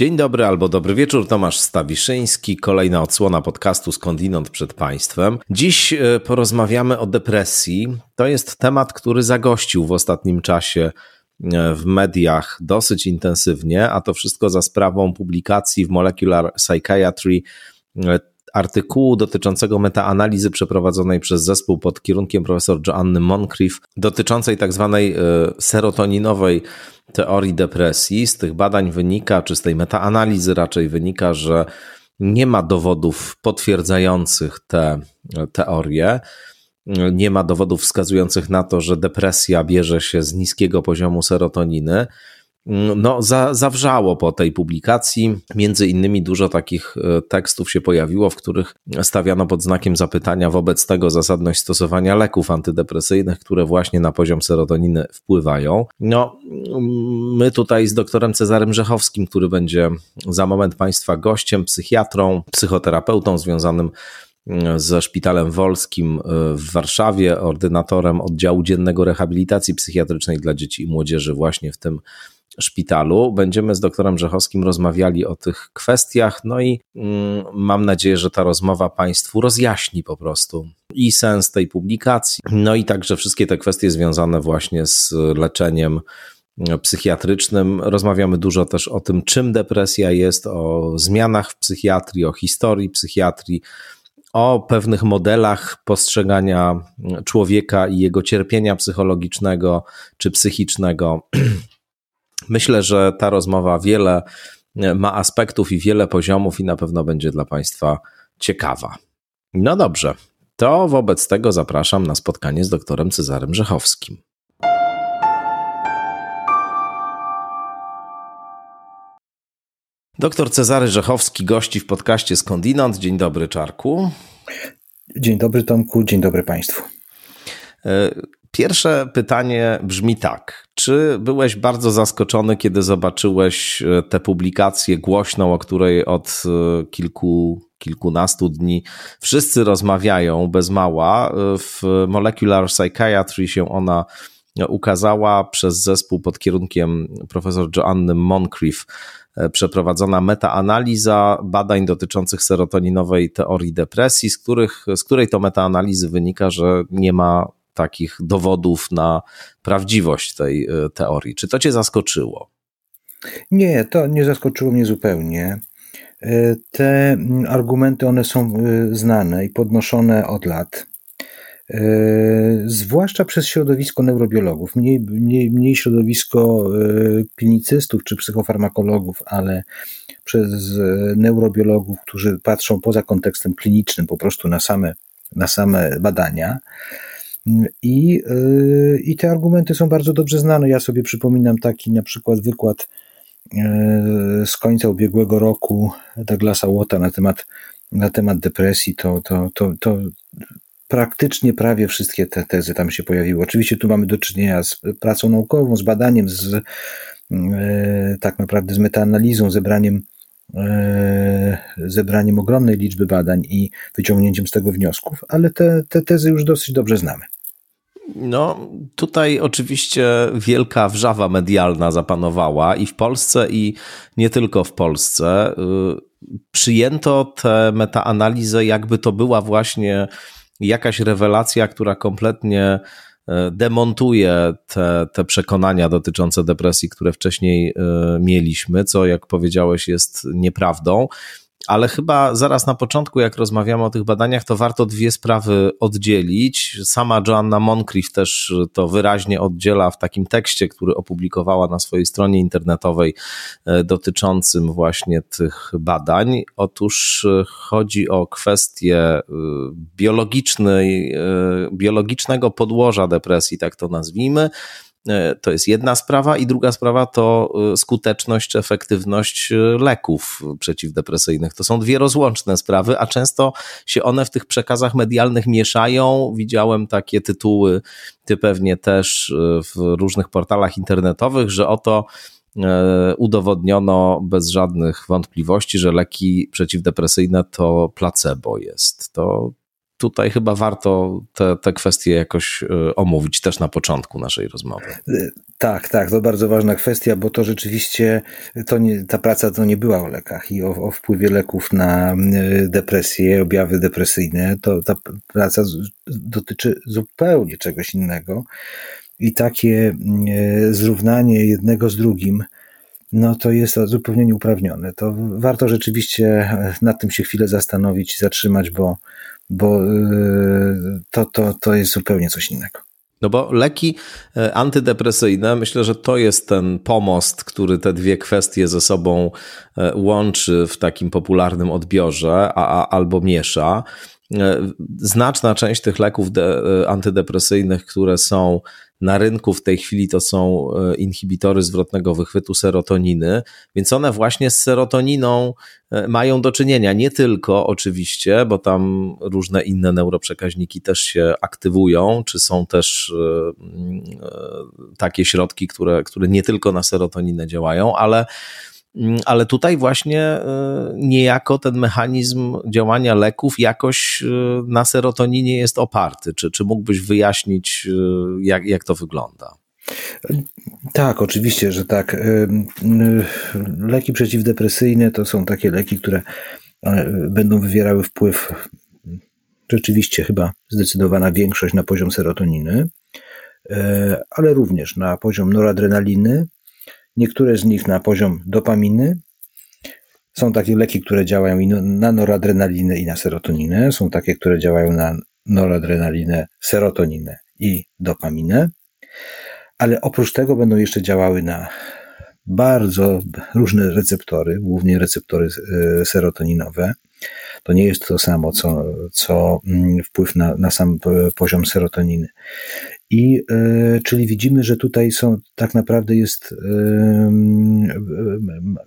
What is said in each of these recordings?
Dzień dobry albo dobry wieczór, Tomasz Stawiszyński, kolejna odsłona podcastu Skądinąd przed Państwem. Dziś e, porozmawiamy o depresji. To jest temat, który zagościł w ostatnim czasie e, w mediach dosyć intensywnie, a to wszystko za sprawą publikacji w Molecular Psychiatry e, artykułu dotyczącego metaanalizy przeprowadzonej przez zespół pod kierunkiem profesor Joanny Moncrief, dotyczącej tak zwanej serotoninowej teorii depresji. Z tych badań wynika, czy z tej metaanalizy raczej wynika, że nie ma dowodów potwierdzających te teorie. Nie ma dowodów wskazujących na to, że depresja bierze się z niskiego poziomu serotoniny no, za, zawrzało po tej publikacji. Między innymi dużo takich e, tekstów się pojawiło, w których stawiano pod znakiem zapytania wobec tego zasadność stosowania leków antydepresyjnych, które właśnie na poziom serotoniny wpływają. No, my tutaj z doktorem Cezarym Rzechowskim, który będzie za moment Państwa gościem, psychiatrą, psychoterapeutą związanym e, ze Szpitalem Wolskim e, w Warszawie, ordynatorem oddziału dziennego rehabilitacji psychiatrycznej dla dzieci i młodzieży właśnie w tym szpitalu. Będziemy z doktorem Rzechowskim rozmawiali o tych kwestiach, no i mm, mam nadzieję, że ta rozmowa Państwu rozjaśni po prostu i sens tej publikacji, no i także wszystkie te kwestie związane właśnie z leczeniem psychiatrycznym. Rozmawiamy dużo też o tym, czym depresja jest, o zmianach w psychiatrii, o historii psychiatrii, o pewnych modelach postrzegania człowieka i jego cierpienia psychologicznego czy psychicznego. Myślę, że ta rozmowa wiele e, ma aspektów i wiele poziomów i na pewno będzie dla Państwa ciekawa. No dobrze, to wobec tego zapraszam na spotkanie z doktorem Cezarym Rzechowskim. Doktor Cezary Rzechowski gości w podcaście Skądinąd. Dzień dobry, Czarku. Dzień dobry, Tomku. Dzień dobry Państwu. Pierwsze pytanie brzmi tak. Czy byłeś bardzo zaskoczony, kiedy zobaczyłeś e, tę publikację głośną, o której od e, kilku, kilkunastu dni wszyscy rozmawiają bez mała? E, w Molecular Psychiatry się ona ukazała przez zespół pod kierunkiem profesor Joanny Moncrief przeprowadzona metaanaliza badań dotyczących serotoninowej teorii depresji, z, których, z której to metaanalizy wynika, że nie ma takich dowodów na prawdziwość tej e, teorii. Czy to cię zaskoczyło? Nie, to nie zaskoczyło mnie zupełnie. E, te argumenty, one są e, znane i podnoszone od lat. Zwłaszcza przez środowisko neurobiologów, mniej, mniej, mniej środowisko klinicystów czy psychofarmakologów, ale przez neurobiologów, którzy patrzą poza kontekstem klinicznym, po prostu na same, na same badania. I, y, I te argumenty są bardzo dobrze znane. Ja sobie przypominam taki na przykład wykład y, z końca ubiegłego roku Douglasa Watta na temat, na temat depresji. To, to, to, to praktycznie prawie wszystkie te tezy tam się pojawiły. Oczywiście tu mamy do czynienia z pracą naukową, z badaniem, z y, tak naprawdę z metaanalizą, zebraniem zebraniem ogromnej liczby badań i wyciągnięciem z tego wniosków, ale te, te tezy już dosyć dobrze znamy. No, tutaj oczywiście wielka wrzawa medialna zapanowała i w Polsce, i nie tylko w Polsce. Y, przyjęto tę metaanalizę, jakby to była właśnie jakaś rewelacja, która kompletnie demontuje te, te przekonania dotyczące depresji, które wcześniej y, mieliśmy, co jak powiedziałeś jest nieprawdą ale chyba zaraz na początku, jak rozmawiamy o tych badaniach, to warto dwie sprawy oddzielić. Sama Joanna Moncrief też to wyraźnie oddziela w takim tekście, który opublikowała na swojej stronie internetowej e, dotyczącym właśnie tych badań. Otóż e, chodzi o kwestię e, biologicznej, biologicznego podłoża depresji, tak to nazwijmy to jest jedna sprawa, i druga sprawa to e, skuteczność efektywność e, leków przeciwdepresyjnych. To są dwie rozłączne sprawy, a często się one w tych przekazach medialnych mieszają. Widziałem takie tytuły, ty pewnie też w różnych portalach internetowych, że oto udowodniono bez żadnych wątpliwości, że leki przeciwdepresyjne to placebo jest. To tutaj chyba warto te, te kwestie jakoś e, omówić też na początku naszej rozmowy. Tak, tak, to bardzo ważna kwestia, bo to rzeczywiście to nie, ta praca to nie była o lekach i o, o wpływie leków na depresję, objawy depresyjne. To ta praca dotyczy zupełnie czegoś innego. I takie zrównanie jednego z drugim, no to jest zupełnie nieuprawnione. To warto rzeczywiście nad tym się chwilę zastanowić i zatrzymać, bo, bo to, to, to jest zupełnie coś innego. No bo leki e, antydepresyjne, myślę, że to jest ten pomost, który te dwie kwestie ze sobą e, łączy w takim popularnym odbiorze a, a, albo miesza. E, znaczna część tych leków de, antydepresyjnych, które są na rynku w tej chwili to są e, inhibitory zwrotnego wychwytu serotoniny, więc one właśnie z serotoniną e, mają do czynienia. Nie tylko oczywiście, bo tam różne inne neuroprzekaźniki też się aktywują, czy są też e, takie środki, które, które nie tylko na serotoninę działają, ale ale tutaj właśnie e, niejako ten mechanizm działania leków jakoś e, na serotoninie jest oparty. Czy, czy mógłbyś wyjaśnić, e, jak, jak to wygląda? Tak, oczywiście, że tak. Leki przeciwdepresyjne to są takie leki, które będą wywierały wpływ, rzeczywiście chyba zdecydowana większość na poziom serotoniny, ale również na poziom noradrenaliny, niektóre z nich na poziom dopaminy. Są takie leki, które działają i na noradrenalinę i na serotoninę. Są takie, które działają na noradrenalinę, serotoninę i dopaminę. Ale oprócz tego będą jeszcze działały na bardzo różne receptory, głównie receptory e, serotoninowe. To nie jest to samo, co, co mm, wpływ na, na sam poziom serotoniny. I e, czyli widzimy, że tutaj są tak naprawdę jest e,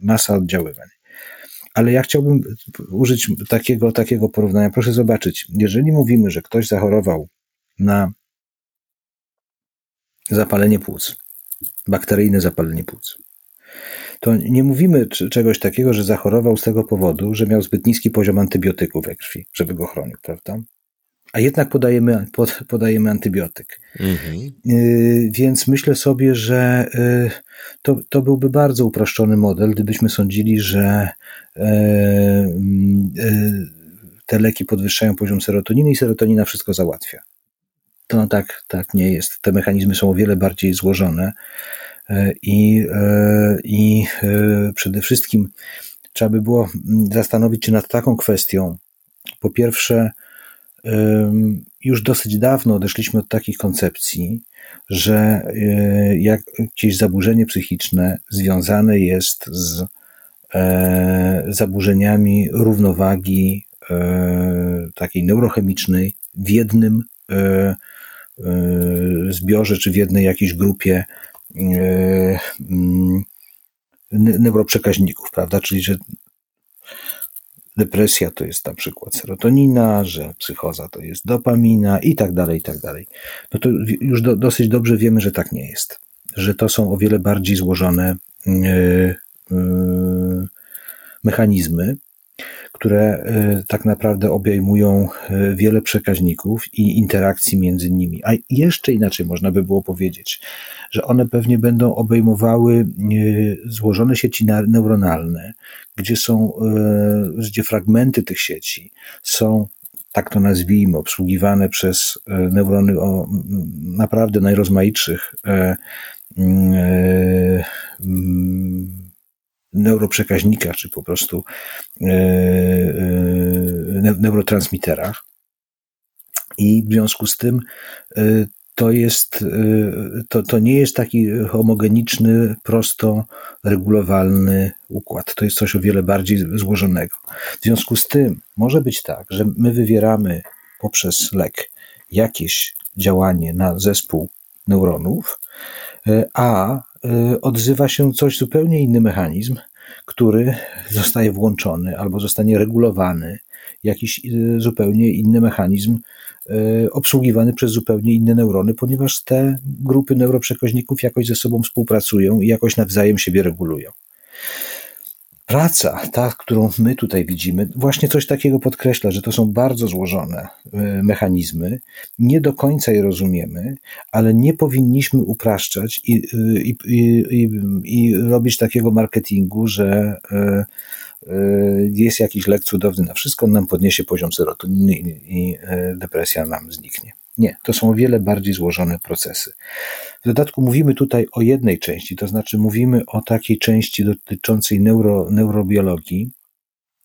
masa oddziaływań. Ale ja chciałbym użyć takiego, takiego porównania. Proszę zobaczyć, jeżeli mówimy, że ktoś zachorował na zapalenie płuc, bakteryjne zapalenie płuc, to nie mówimy czegoś takiego, że zachorował z tego powodu, że miał zbyt niski poziom antybiotyków we krwi, żeby go chronił, prawda? A jednak podajemy, pod, podajemy antybiotyk. Mhm. Y, więc myślę sobie, że y, to, to byłby bardzo uproszczony model, gdybyśmy sądzili, że y, te leki podwyższają poziom serotoniny i serotonina wszystko załatwia. To no tak, tak nie jest. Te mechanizmy są o wiele bardziej złożone i, i przede wszystkim trzeba by było zastanowić się nad taką kwestią. Po pierwsze, już dosyć dawno odeszliśmy od takich koncepcji, że e, jakieś zaburzenie psychiczne związane jest z e, zaburzeniami równowagi e, takiej neurochemicznej w jednym zbiorze czy w jednej jakiejś grupie neuroprzekaźników, prawda? Czyli, że depresja to jest na przykład serotonina, że psychoza to jest dopamina i tak dalej, i tak dalej. No to już do, dosyć dobrze wiemy, że tak nie jest. Że to są o wiele bardziej złożone yy, yy, mechanizmy, które y, tak naprawdę obejmują y, wiele przekaźników i interakcji między nimi. A jeszcze inaczej można by było powiedzieć, że one pewnie będą obejmowały y, złożone sieci neuronalne, gdzie są, gdzie fragmenty tych sieci są tak to nazwijmy, obsługiwane przez neurony o naprawdę najrozmaitszych neuroprzekaźnikach, czy po prostu e, e, neurotransmiterach. I w związku z tym e, to jest, to, to nie jest taki homogeniczny, prosto regulowalny układ. To jest coś o wiele bardziej złożonego. W związku z tym może być tak, że my wywieramy poprzez lek jakieś działanie na zespół neuronów, a odzywa się coś zupełnie inny mechanizm, który zostaje włączony albo zostanie regulowany, jakiś y, zupełnie inny mechanizm y, obsługiwany przez zupełnie inne neurony, ponieważ te grupy neuroprzekaźników jakoś ze sobą współpracują i jakoś nawzajem siebie regulują. Praca, ta, którą my tutaj widzimy, właśnie coś takiego podkreśla, że to są bardzo złożone e, mechanizmy. Nie do końca je rozumiemy, ale nie powinniśmy upraszczać i, i, i, i robić takiego marketingu, że e, jest jakiś lek cudowny na wszystko, on nam podniesie poziom serotoniny i depresja nam zniknie. Nie, to są o wiele bardziej złożone procesy. W dodatku mówimy tutaj o jednej części, to znaczy mówimy o takiej części dotyczącej neuro, neurobiologii,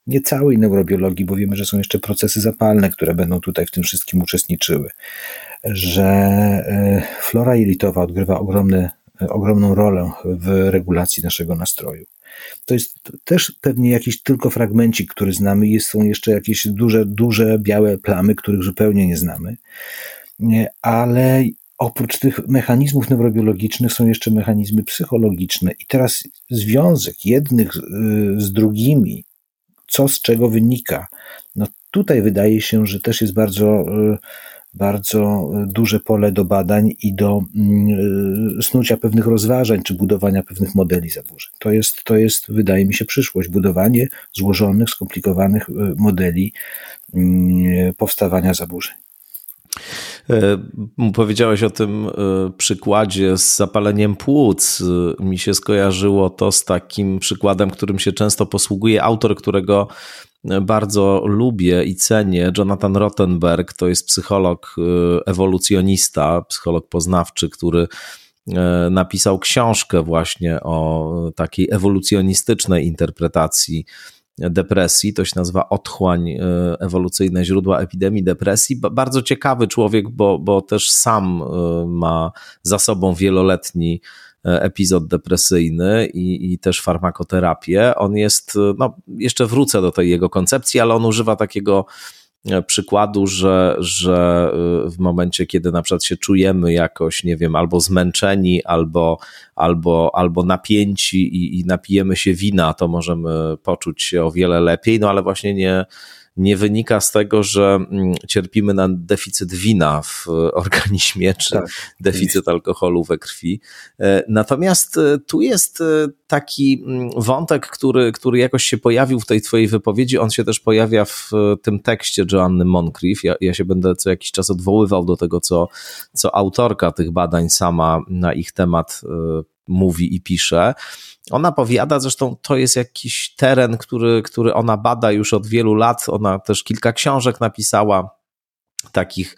nie całej neurobiologii, bo wiemy, że są jeszcze procesy zapalne, które będą tutaj w tym wszystkim uczestniczyły, że e, flora jelitowa odgrywa ogromną rolę w regulacji naszego nastroju. To jest też pewnie jakiś tylko fragmencik, który znamy, jest, są jeszcze jakieś duże, duże białe plamy, których zupełnie nie znamy. Ale oprócz tych mechanizmów neurobiologicznych są jeszcze mechanizmy psychologiczne. I teraz związek jednych z drugimi, co z czego wynika, no tutaj wydaje się, że też jest bardzo, bardzo duże pole do badań i do snucia pewnych rozważań, czy budowania pewnych modeli zaburzeń. To jest, to jest wydaje mi się, przyszłość. Budowanie złożonych, skomplikowanych modeli powstawania zaburzeń. E, powiedziałeś o tym e, przykładzie z zapaleniem płuc. E, mi się skojarzyło to z takim przykładem, którym się często posługuje autor, którego bardzo lubię i cenię. Jonathan Rottenberg to jest psycholog ewolucjonista, psycholog poznawczy, który napisał książkę właśnie o takiej ewolucjonistycznej interpretacji depresji. To się nazywa Otchłań, e, ewolucyjne źródła epidemii depresji. Bardzo ciekawy człowiek, bo, bo też sam e, ma za sobą wieloletni e, epizod depresyjny i, i też farmakoterapię. On jest, no jeszcze wrócę do tej jego koncepcji, ale on używa takiego przykładu, że, że e, w momencie, kiedy na przykład się czujemy jakoś, nie wiem, albo zmęczeni, albo, albo, albo napięci i, i napijemy się wina, to możemy poczuć się o wiele lepiej, no ale właśnie nie, nie wynika z tego, że mm, cierpimy na deficyt wina w organizmie, czy tak, deficyt alkoholu we krwi. E, natomiast e, tu jest e, taki mm, wątek, który, który jakoś się pojawił w tej twojej wypowiedzi. On się też pojawia w tym tekście Joanny Moncrief. Ja, ja się będę co jakiś czas odwoływał do tego, co, co autorka tych badań sama na ich temat mówi i pisze. Ona powiada, zresztą to jest jakiś teren, który, który ona bada już od wielu lat. Ona też kilka książek napisała takich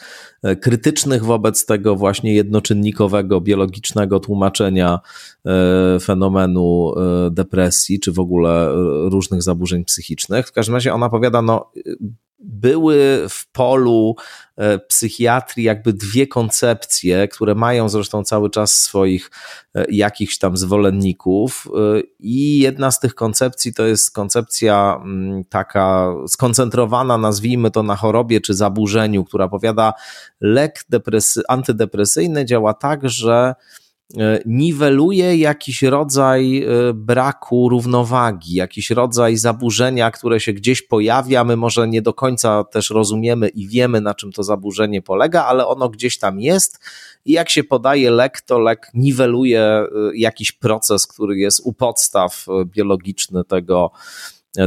krytycznych wobec tego właśnie jednoczynnikowego, biologicznego tłumaczenia e, fenomenu e, depresji, czy w ogóle różnych zaburzeń psychicznych. W każdym razie ona powiada, no były w polu e, psychiatrii jakby dwie koncepcje, które mają zresztą cały czas swoich e, jakichś tam zwolenników e, i jedna z tych koncepcji to jest koncepcja mm, taka skoncentrowana, nazwijmy to na chorobie czy zaburzeniu, która powiada lek depresy, antydepresyjny działa tak, że E, niweluje jakiś rodzaj e, braku równowagi, jakiś rodzaj zaburzenia, które się gdzieś pojawia. My może nie do końca też rozumiemy i wiemy, na czym to zaburzenie polega, ale ono gdzieś tam jest. I jak się podaje lek, to lek niweluje e, jakiś proces, który jest u podstaw biologiczny tego,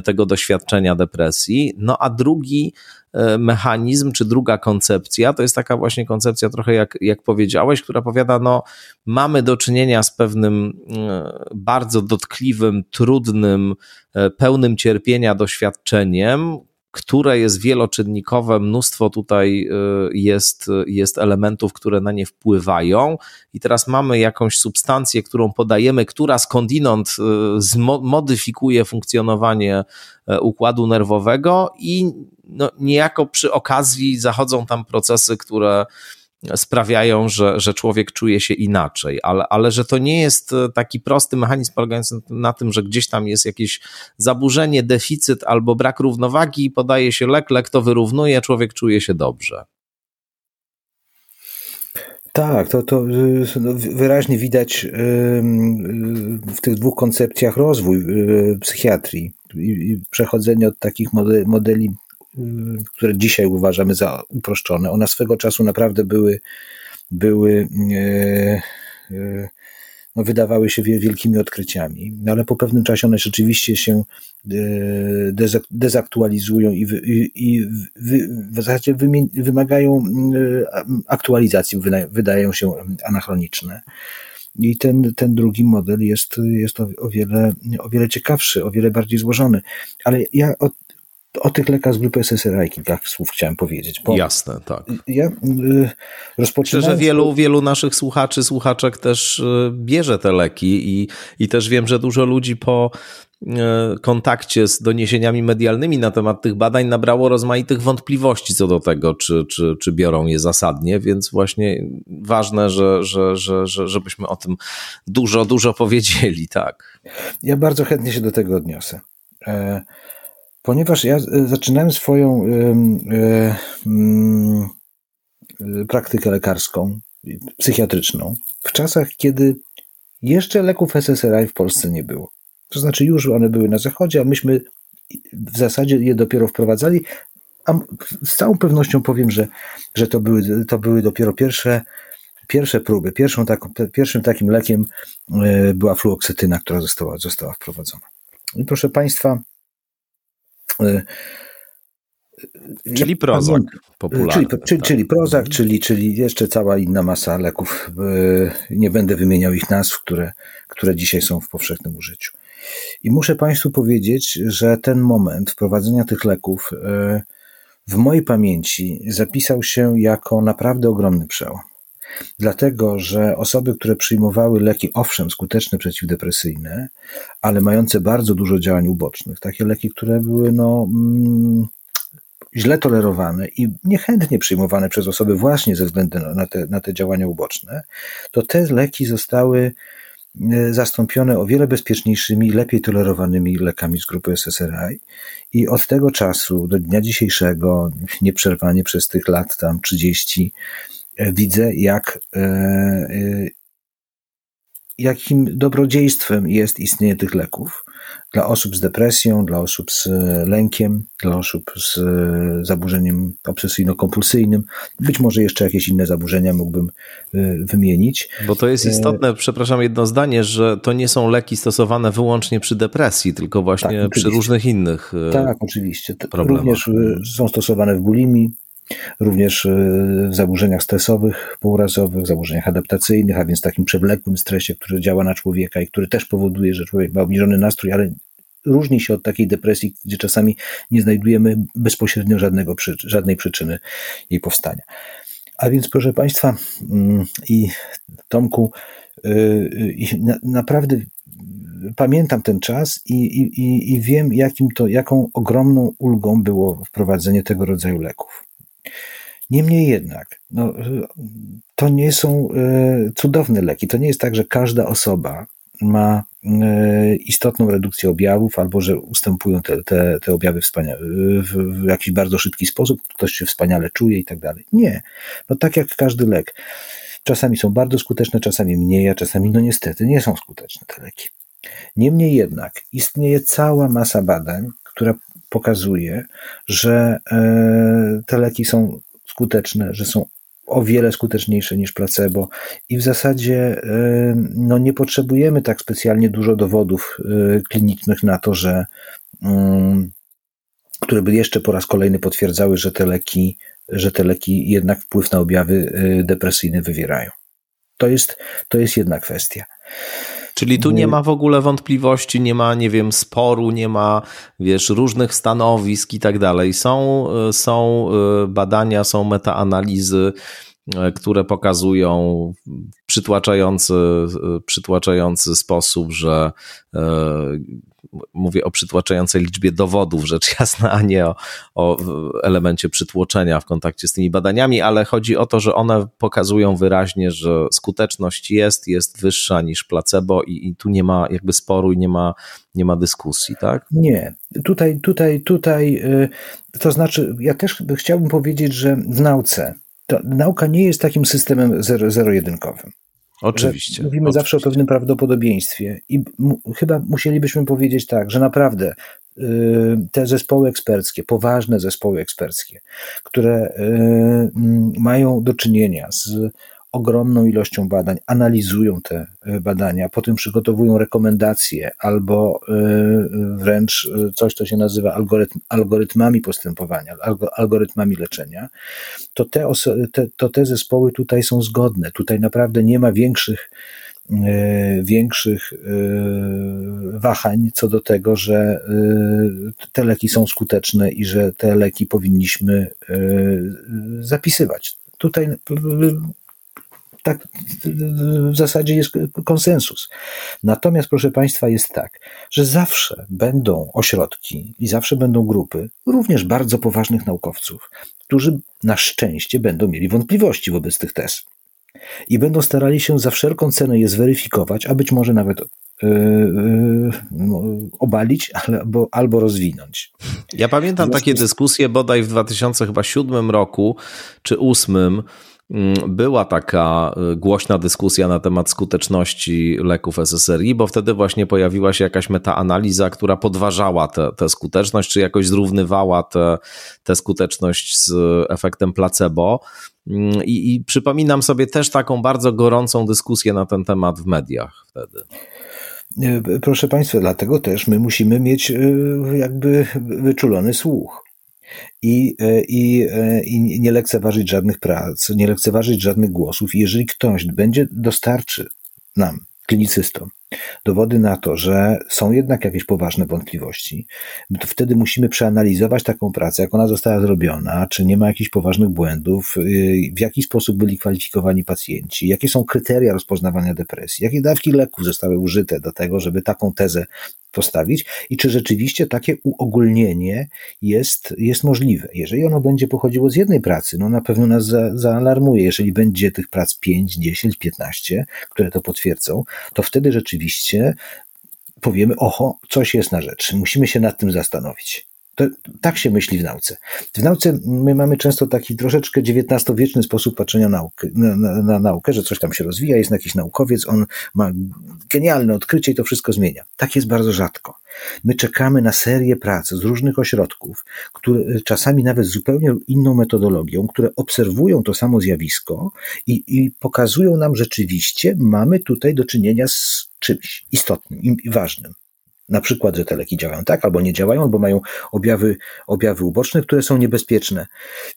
tego doświadczenia depresji. No a drugi E, mechanizm, czy druga koncepcja, to jest taka właśnie koncepcja trochę jak, jak powiedziałeś, która powiada, no mamy do czynienia z pewnym e, bardzo dotkliwym, trudnym, e, pełnym cierpienia doświadczeniem, które jest wieloczynnikowe, mnóstwo tutaj jest, jest elementów, które na nie wpływają, i teraz mamy jakąś substancję, którą podajemy, która skądinąd zmodyfikuje funkcjonowanie układu nerwowego, i no, niejako przy okazji zachodzą tam procesy, które sprawiają, że, że człowiek czuje się inaczej, ale, ale że to nie jest e, taki prosty mechanizm polegający na tym, że gdzieś tam jest jakieś zaburzenie, deficyt albo brak równowagi, podaje się lek, lek to wyrównuje, człowiek czuje się dobrze. Tak, to, to no, wyraźnie widać w tych dwóch koncepcjach rozwój psychiatrii i przechodzenie od takich modeli Y, które dzisiaj uważamy za uproszczone. One swego czasu naprawdę były, były e, e, no, wydawały się wielkimi odkryciami, no, ale po pewnym czasie one rzeczywiście się e, dezaktualizują i, i, i w zasadzie wymagają aktualizacji, wydają się anachroniczne. I ten, ten drugi model jest, jest o, wiele, o wiele ciekawszy, o wiele bardziej złożony. Ale ja o, o tych lekach z grupy SSRI kilka słów chciałem powiedzieć. Jasne, tak. Ja y, rozpoczynałem... Myślę, że wielu, wielu naszych słuchaczy, słuchaczek też y, bierze te leki i, i też wiem, że dużo ludzi po y, kontakcie z doniesieniami medialnymi na temat tych badań nabrało rozmaitych wątpliwości co do tego, czy, czy, czy biorą je zasadnie, więc właśnie ważne, że, że, że, że, żebyśmy o tym dużo, dużo powiedzieli, tak. Ja bardzo chętnie się do tego odniosę. Ponieważ ja e, zaczynałem swoją e, mm, e, praktykę lekarską, psychiatryczną, w czasach, kiedy jeszcze leków SSRI w Polsce nie było. To znaczy, już one były na zachodzie, a myśmy w zasadzie je dopiero wprowadzali. A z całą pewnością powiem, że, że to, były, to były dopiero pierwsze, pierwsze próby. Pierwszą taką, pierwszym takim lekiem była fluoksetyna, która została, została wprowadzona. I proszę Państwa, czyli Prozac popularny. Czyli, czyli, tak. czyli Prozac, czyli, czyli jeszcze cała inna masa leków. E, nie będę wymieniał ich nazw, które, które dzisiaj są w powszechnym użyciu. I muszę Państwu powiedzieć, że ten moment wprowadzenia tych leków w mojej pamięci zapisał się jako naprawdę ogromny przełom. Dlatego, że osoby, które przyjmowały leki, owszem, skuteczne przeciwdepresyjne, ale mające bardzo dużo działań ubocznych, takie leki, które były no, mm, źle tolerowane i niechętnie przyjmowane przez osoby właśnie ze względu na te, na te działania uboczne, to te leki zostały e, zastąpione o wiele bezpieczniejszymi, lepiej tolerowanymi lekami z grupy SSRI i od tego czasu do dnia dzisiejszego, nieprzerwanie przez tych lat tam 30, E, widzę, jak, e, e, jakim dobrodziejstwem jest istnienie tych leków dla osób z depresją, dla osób z lękiem, dla osób z zaburzeniem obsesyjno-kompulsyjnym. Być może jeszcze jakieś inne zaburzenia mógłbym wymienić. Bo to jest istotne, przepraszam, jedno zdanie, że to nie są leki stosowane wyłącznie przy depresji, tylko właśnie tak, przy różnych innych Tak, oczywiście. Problemach. Również są stosowane w bulimii, również e, w zaburzeniach stresowych półrazowych, zaburzeniach adaptacyjnych, a więc takim przewlekłym stresie, który działa na człowieka i który też powoduje, że człowiek ma obniżony nastrój, ale różni się od takiej depresji, gdzie czasami nie znajdujemy bezpośrednio żadnego, żadnej przyczyny jej powstania. A więc, proszę Państwa, mm, i Tomku, e, i naprawdę pamiętam ten czas i, i, i wiem, jakim to, jaką ogromną ulgą było wprowadzenie tego rodzaju leków. Niemniej jednak, no, to nie są e, cudowne leki. To nie jest tak, że każda osoba ma e, istotną redukcję objawów, albo że ustępują te, te, te objawy w, w jakiś bardzo szybki sposób, ktoś się wspaniale czuje i tak dalej. Nie. No tak jak każdy lek. Czasami są bardzo skuteczne, czasami mniej, a czasami no niestety nie są skuteczne te leki. Niemniej jednak istnieje cała masa badań, która pokazuje, że e, te leki są skuteczne, że są o wiele skuteczniejsze niż placebo i w zasadzie e, no, nie potrzebujemy tak specjalnie dużo dowodów e, klinicznych na to, że mm, które by jeszcze po raz kolejny potwierdzały, że te leki, że te leki jednak wpływ na objawy depresyjne wywierają. To jest, to jest jedna kwestia. Czyli tu nie ma w ogóle wątpliwości, nie ma, nie wiem, sporu, nie ma, wiesz, różnych stanowisk i tak dalej. Są, e, są e, badania, są metaanalizy, e, które pokazują w przytłaczający, przytłaczający sposób, że mówię o przytłaczającej liczbie dowodów, rzecz jasna, a nie o, o elemencie przytłoczenia w kontakcie z tymi badaniami, ale chodzi o to, że one pokazują wyraźnie, że skuteczność jest, jest wyższa niż placebo i, i tu nie ma jakby sporu i nie ma, nie ma dyskusji, tak? Nie. Tutaj, tutaj, tutaj, y, to znaczy, ja też chciałbym powiedzieć, że w nauce, to nauka nie jest takim systemem zero-jedynkowym. Oczywiście. Mówimy oczywiście. zawsze o pewnym prawdopodobieństwie i chyba musielibyśmy powiedzieć tak, że naprawdę y, te zespoły eksperckie, poważne zespoły eksperckie, które y, mają do czynienia z ogromną ilością badań, analizują te badania, potem przygotowują rekomendacje albo wręcz coś, co się nazywa algorytm, algorytmami postępowania, algorytmami leczenia, to te, te, to te zespoły tutaj są zgodne. Tutaj naprawdę nie ma większych E, większych e, wahań co do tego, że e, te leki są skuteczne i że te leki powinniśmy zapisywać. Tutaj tak w zasadzie jest konsensus. Natomiast, proszę Państwa, jest tak, że zawsze będą ośrodki i zawsze będą grupy, również bardzo poważnych naukowców, którzy na szczęście będą mieli wątpliwości wobec tych tez i będą starali się za wszelką cenę je zweryfikować, a być może nawet yy, yy, obalić albo, albo rozwinąć. Ja pamiętam takie dyskusje bodaj w 2007 roku czy 2008 Mm, była taka y, głośna dyskusja na temat skuteczności leków SSRI, bo wtedy właśnie pojawiła się jakaś metaanaliza, która podważała tę skuteczność, czy jakoś zrównywała tę skuteczność z efektem placebo. Mm, I, I przypominam sobie też taką bardzo gorącą dyskusję na ten temat w mediach wtedy. Y, proszę Państwa, dlatego też my musimy mieć y, jakby wyczulony słuch i, e, i, e, i nie lekceważyć żadnych prac, nie lekceważyć żadnych głosów. I jeżeli ktoś będzie dostarczy nam, klinicystom, dowody na to, że są jednak jakieś poważne wątpliwości, to wtedy musimy przeanalizować taką pracę, jak ona została zrobiona, czy nie ma jakichś poważnych błędów, y, w jaki sposób byli kwalifikowani pacjenci, jakie są kryteria rozpoznawania depresji, jakie dawki leków zostały użyte do tego, żeby taką tezę postawić i czy rzeczywiście takie uogólnienie jest, jest możliwe. Jeżeli ono będzie pochodziło z jednej pracy, no na pewno nas za, zaalarmuje. Jeżeli będzie tych prac 5, 10, 15, które to potwierdzą, to wtedy rzeczywiście powiemy, oho, coś jest na rzecz. Musimy się nad tym zastanowić. To, tak się myśli w nauce. W nauce my mamy często taki troszeczkę XIX-wieczny sposób patrzenia nauki, na, na, na, naukę, że coś tam się rozwija, jest jakiś naukowiec, on ma genialne odkrycie i to wszystko zmienia. Tak jest bardzo rzadko. My czekamy na serię prac z różnych ośrodków, które czasami nawet zupełnie inną metodologią, które obserwują to samo zjawisko i, i pokazują nam rzeczywiście, mamy tutaj do czynienia z czymś istotnym i ważnym. Na przykład, że te leki działają tak, albo nie działają, albo mają objawy, objawy uboczne, które są niebezpieczne.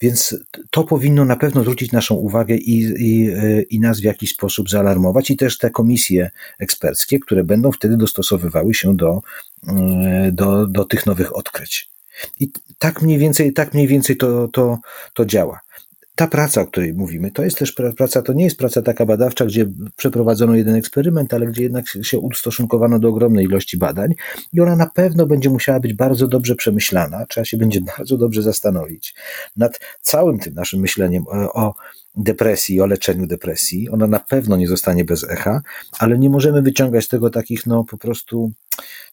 Więc to powinno na pewno zwrócić naszą uwagę i, i, i nas w jakiś sposób zaalarmować, i też te komisje eksperckie, które będą wtedy dostosowywały się do, do, do tych nowych odkryć. I tak mniej więcej, tak mniej więcej to, to, to działa ta praca, o której mówimy, to jest też praca, to nie jest praca taka badawcza, gdzie przeprowadzono jeden eksperyment, ale gdzie jednak się ustosunkowano do ogromnej ilości badań i ona na pewno będzie musiała być bardzo dobrze przemyślana, trzeba się będzie bardzo dobrze zastanowić nad całym tym naszym myśleniem o depresji, o leczeniu depresji. Ona na pewno nie zostanie bez echa, ale nie możemy wyciągać z tego takich, no po prostu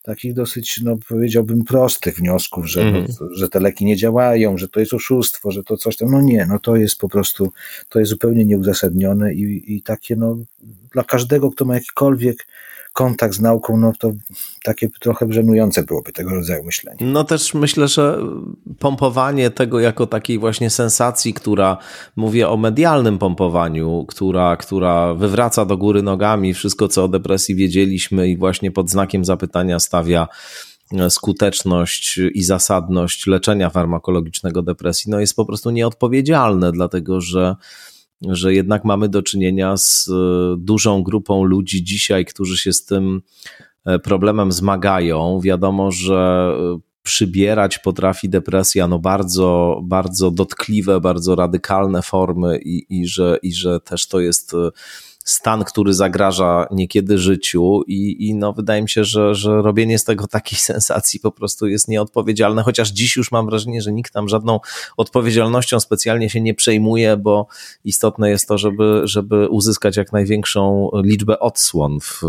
takich dosyć, no powiedziałbym, prostych wniosków, że, mm. że te leki nie działają, że to jest oszustwo, że to coś tam. No nie, no to jest po prostu, to jest zupełnie nieuzasadnione i, i takie, no, dla każdego, kto ma jakikolwiek kontakt z nauką, no to takie trochę żenujące byłoby tego rodzaju myślenie. No też myślę, że pompowanie tego jako takiej właśnie sensacji, która, mówię o medialnym pompowaniu, która, która wywraca do góry nogami wszystko, co o depresji wiedzieliśmy i właśnie pod znakiem zapytania stawia skuteczność i zasadność leczenia farmakologicznego depresji, no jest po prostu nieodpowiedzialne, dlatego że że jednak mamy do czynienia z e, dużą grupą ludzi dzisiaj, którzy się z tym e, problemem zmagają. Wiadomo, że e, przybierać potrafi depresja no bardzo, bardzo dotkliwe, bardzo radykalne formy i, i, że, i że też to jest stan, który zagraża niekiedy życiu i, i no wydaje mi się, że, że robienie z tego takiej sensacji po prostu jest nieodpowiedzialne, chociaż dziś już mam wrażenie, że nikt tam żadną odpowiedzialnością specjalnie się nie przejmuje, bo istotne jest to, żeby, żeby uzyskać jak największą liczbę odsłon w,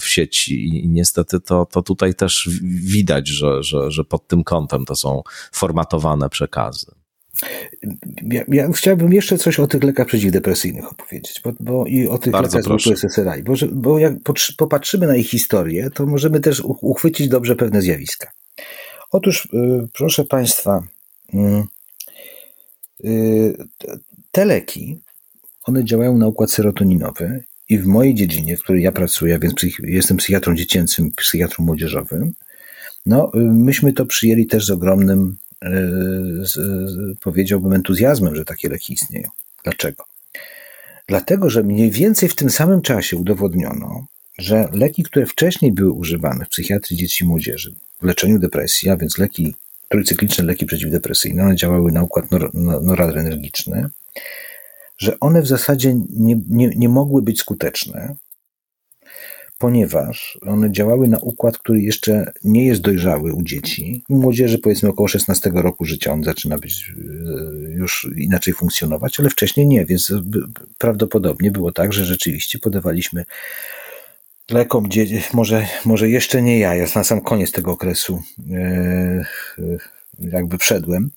w sieci i niestety to, to tutaj też widać, że, że, że pod tym kątem to są formatowane przekazy. Ja, ja, chciałbym jeszcze coś o tych lekach przeciwdepresyjnych opowiedzieć, bo, bo i o tych Bardzo lekach z SSRI, bo, bo jak popatrzymy na ich historię, to możemy też uchwycić dobrze pewne zjawiska. Otóż, y, proszę Państwa, y, y, te leki one działają na układ serotoninowy i w mojej dziedzinie, w której ja pracuję, więc jestem psychiatrą dziecięcym, psychiatrą młodzieżowym, no, myśmy to przyjęli też z ogromnym, z, powiedziałbym, entuzjazmem, że takie leki istnieją. Dlaczego? Dlatego, że mniej więcej w tym samym czasie udowodniono, że leki, które wcześniej były używane w psychiatrii dzieci i młodzieży, w leczeniu depresji, a więc leki, trójcykliczne leki przeciwdepresyjne, one działały na układ nor, noradrenergiczny, że one w zasadzie nie, nie, nie mogły być skuteczne, ponieważ one działały na układ, który jeszcze nie jest dojrzały u dzieci. U młodzieży powiedzmy około 16 roku życia on zaczyna być e, już inaczej funkcjonować, ale wcześniej nie, więc prawdopodobnie było tak, że rzeczywiście podawaliśmy lekom, może, może jeszcze nie ja, ja na sam koniec tego okresu e, jakby wszedłem.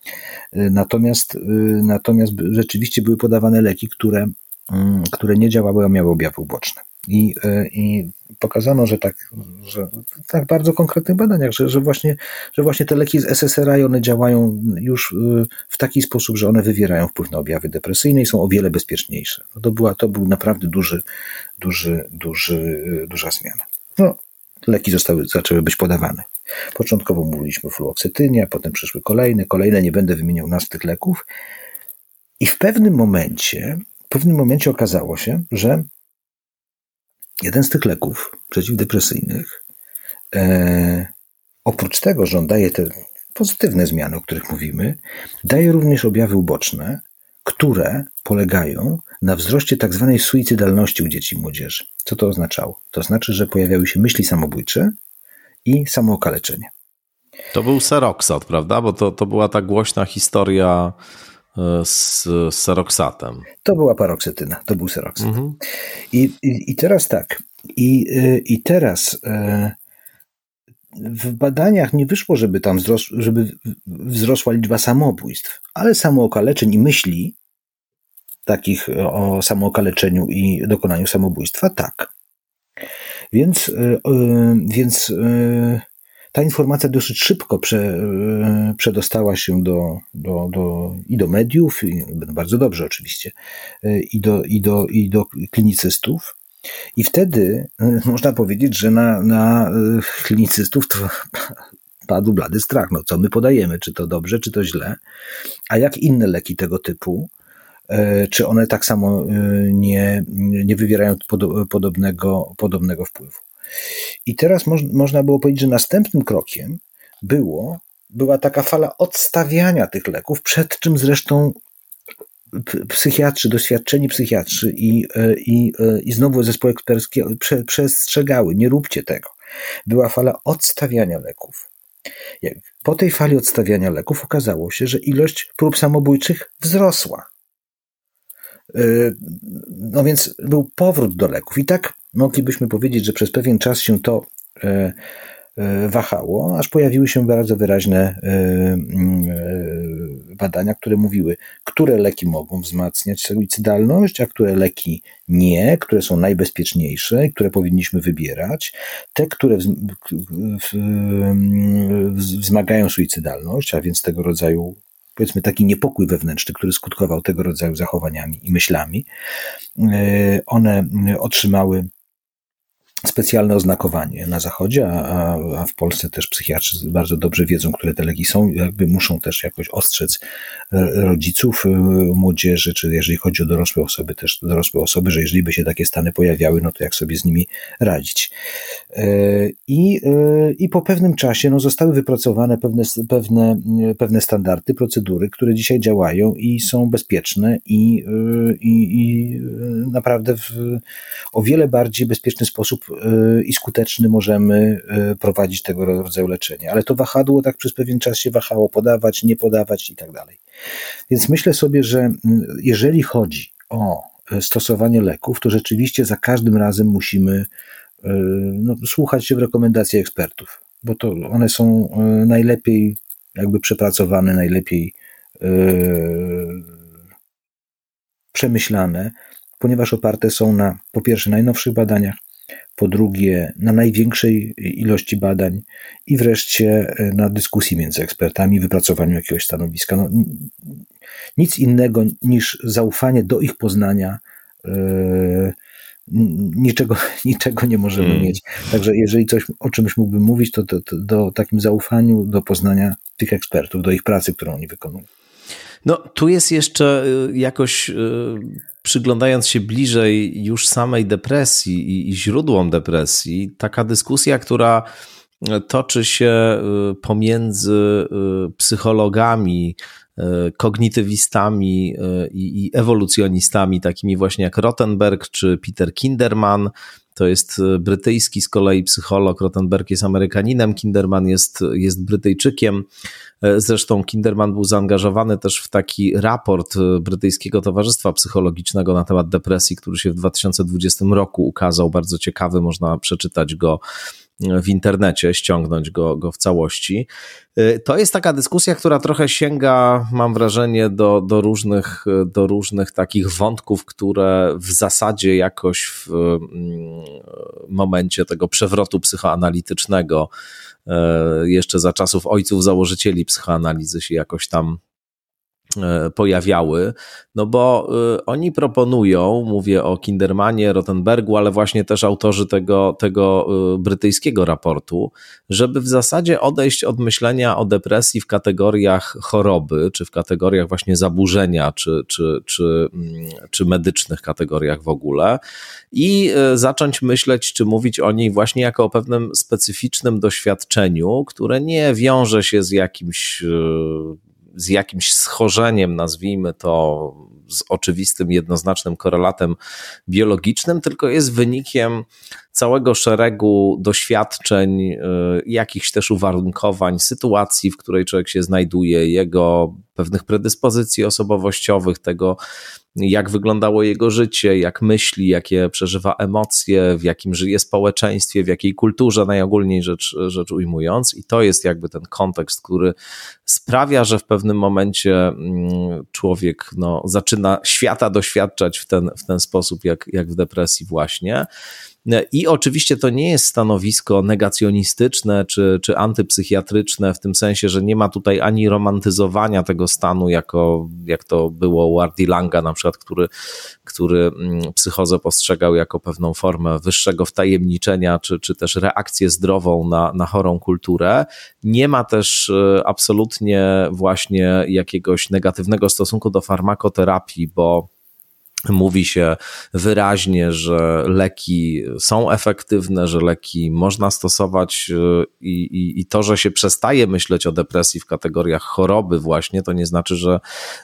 Natomiast, natomiast rzeczywiście były podawane leki, które, mm, które nie działały, a miały objawy uboczne. I, e, i pokazano, że tak, że tak bardzo konkretnych badaniach, że, że, właśnie, że właśnie te leki z SSRI one działają już e, w taki sposób, że one wywierają wpływ na objawy depresyjne i są o wiele bezpieczniejsze. No to, była, to był naprawdę duży, duży, duży, e, duża zmiana. No, leki zostały, zaczęły być podawane. Początkowo mówiliśmy o fluoksytynie, a potem przyszły kolejne, kolejne, nie będę wymieniał nazw tych leków. I w pewnym momencie, w pewnym momencie okazało się, że jeden z tych leków przeciwdepresyjnych, e, oprócz tego, że on daje te pozytywne zmiany, o których mówimy, daje również objawy uboczne, które polegają na wzroście tak zwanej suicydalności u dzieci i młodzieży. Co to oznaczało? To znaczy, że pojawiały się myśli samobójcze i samookaleczenie. To był seroksat, prawda? Bo to, to była ta głośna historia z, seroksatem. To była paroksytyna, to był seroksat. Mhm. I, i, I teraz tak, i, e, i teraz e, w badaniach nie wyszło, żeby tam wzros, żeby wzrosła liczba samobójstw, ale samookaleczeń i myśli takich o samookaleczeniu i dokonaniu samobójstwa, tak. Więc, e, e, więc ta informacja dosyć szybko prze, przedostała się do, do, do, i do mediów, i bardzo dobrze oczywiście, i do, i do, i do klinicystów. I wtedy można powiedzieć, że na, na klinicystów to padł blady strach. No, co my podajemy? Czy to dobrze, czy to źle? A jak inne leki tego typu? E, czy one tak samo e, nie, nie wywierają podobnego, podobnego wpływu. I teraz moż, można było powiedzieć, że następnym krokiem było, była taka fala odstawiania tych leków, przed czym zresztą psychiatrzy, doświadczeni psychiatrzy i, e, i, i znowu zespoły eksperckie przestrzegały, nie róbcie tego. Była fala odstawiania leków. Po tej fali odstawiania leków okazało się, że ilość prób samobójczych wzrosła. Y, no więc był powrót do leków. I tak moglibyśmy powiedzieć, że przez pewien czas się to y, y, wahało, aż pojawiły się bardzo wyraźne badania, które mówiły, które leki mogą wzmacniać suicydalność, a które leki nie, które są najbezpieczniejsze, które powinniśmy wybierać. Te, które wzmagają suicydalność, a więc tego rodzaju powiedzmy taki niepokój wewnętrzny, który skutkował tego rodzaju zachowaniami i myślami, e, one otrzymały specjalne oznakowanie na zachodzie, a, a, w Polsce też psychiatrzy bardzo dobrze wiedzą, które te leki są, jakby muszą też jakoś ostrzec rodziców, y, młodzieży, czy jeżeli chodzi o dorosłe osoby, też dorosłe osoby, że jeżeli by się takie stany pojawiały, no to jak sobie z nimi radzić. E, I, e, i po pewnym czasie no, zostały wypracowane pewne, pewne, pewne standardy, procedury, które dzisiaj działają i są bezpieczne i, e, i, i naprawdę w o wiele bardziej bezpieczny sposób Y, i skuteczny możemy y, prowadzić tego rodzaju leczenie. Ale to wahadło tak przez pewien czas się wahało, podawać, nie podawać i tak dalej. Więc myślę sobie, że mm, jeżeli chodzi o y, stosowanie leków, to rzeczywiście za każdym razem musimy no, słuchać się w rekomendacji ekspertów, bo to one są najlepiej jakby przepracowane, najlepiej przemyślane, ponieważ oparte są na po pierwsze najnowszych badaniach, po drugie na największej ilości badań i wreszcie e, na dyskusji między ekspertami, wypracowaniu jakiegoś stanowiska. No, nic innego niż zaufanie do ich poznania niczego, niczego nie możemy hmm. mieć. Także jeżeli coś, o czymś mógłbym mówić, to, to, to do takim zaufaniu do poznania tych ekspertów, do ich pracy, którą oni wykonują. No, tu jest jeszcze y, jakoś y, przyglądając się bliżej już samej depresji i, źródłom depresji, taka dyskusja, która toczy się y, pomiędzy psychologami, kognitywistami i, i ewolucjonistami, takimi właśnie jak Rottenberg czy Peter Kinderman. To jest brytyjski z kolei psycholog, Rottenberg jest Amerykaninem, Kinderman jest, jest Brytyjczykiem. E, zresztą Kinderman był zaangażowany też w taki raport e, Brytyjskiego Towarzystwa Psychologicznego na temat depresji, który się w 2020 roku ukazał. Bardzo ciekawy, można przeczytać go e, w internecie, ściągnąć go, go w całości. To jest taka dyskusja, która trochę sięga, mam wrażenie, do, do, różnych, do różnych takich wątków, które w zasadzie jakoś w mm, momencie tego przewrotu psychoanalitycznego E, jeszcze za czasów ojców założycieli psychoanalizy się jakoś tam pojawiały, no bo e, oni proponują, mówię o Kindermanie, Rottenbergu, ale właśnie też autorzy tego, tego e, brytyjskiego raportu, żeby w zasadzie odejść od myślenia o depresji w kategoriach choroby, czy w kategoriach właśnie zaburzenia, czy, czy, czy, mm, czy medycznych kategoriach w ogóle i zacząć myśleć, czy mówić o niej właśnie jako o pewnym specyficznym doświadczeniu, które nie wiąże się z jakimś z jakimś schorzeniem, nazwijmy to z oczywistym, jednoznacznym korelatem biologicznym, tylko jest wynikiem całego szeregu doświadczeń, y, jakichś też uwarunkowań, sytuacji, w której człowiek się znajduje, jego pewnych predyspozycji osobowościowych, tego, jak wyglądało jego życie, jak myśli, jakie przeżywa emocje, w jakim żyje społeczeństwie, w jakiej kulturze, najogólniej rzecz, rzecz ujmując. I to jest jakby ten kontekst, który sprawia, że w pewnym momencie mm, człowiek no, zaczyna świata doświadczać w ten, w ten sposób, jak, jak w depresji, właśnie. I oczywiście to nie jest stanowisko negacjonistyczne czy, czy antypsychiatryczne, w tym sensie, że nie ma tutaj ani romantyzowania tego stanu, jako, jak to było u Ardi Langa, na przykład, który, który mm, psychozę postrzegał jako pewną formę wyższego wtajemniczenia, czy, czy też reakcję zdrową na, na chorą kulturę. Nie ma też e, absolutnie właśnie jakiegoś negatywnego stosunku do farmakoterapii, bo Mówi się wyraźnie, że leki są efektywne, że leki można stosować y, i, i, i, to, że się przestaje myśleć o depresji w kategoriach choroby, właśnie, to nie znaczy, że,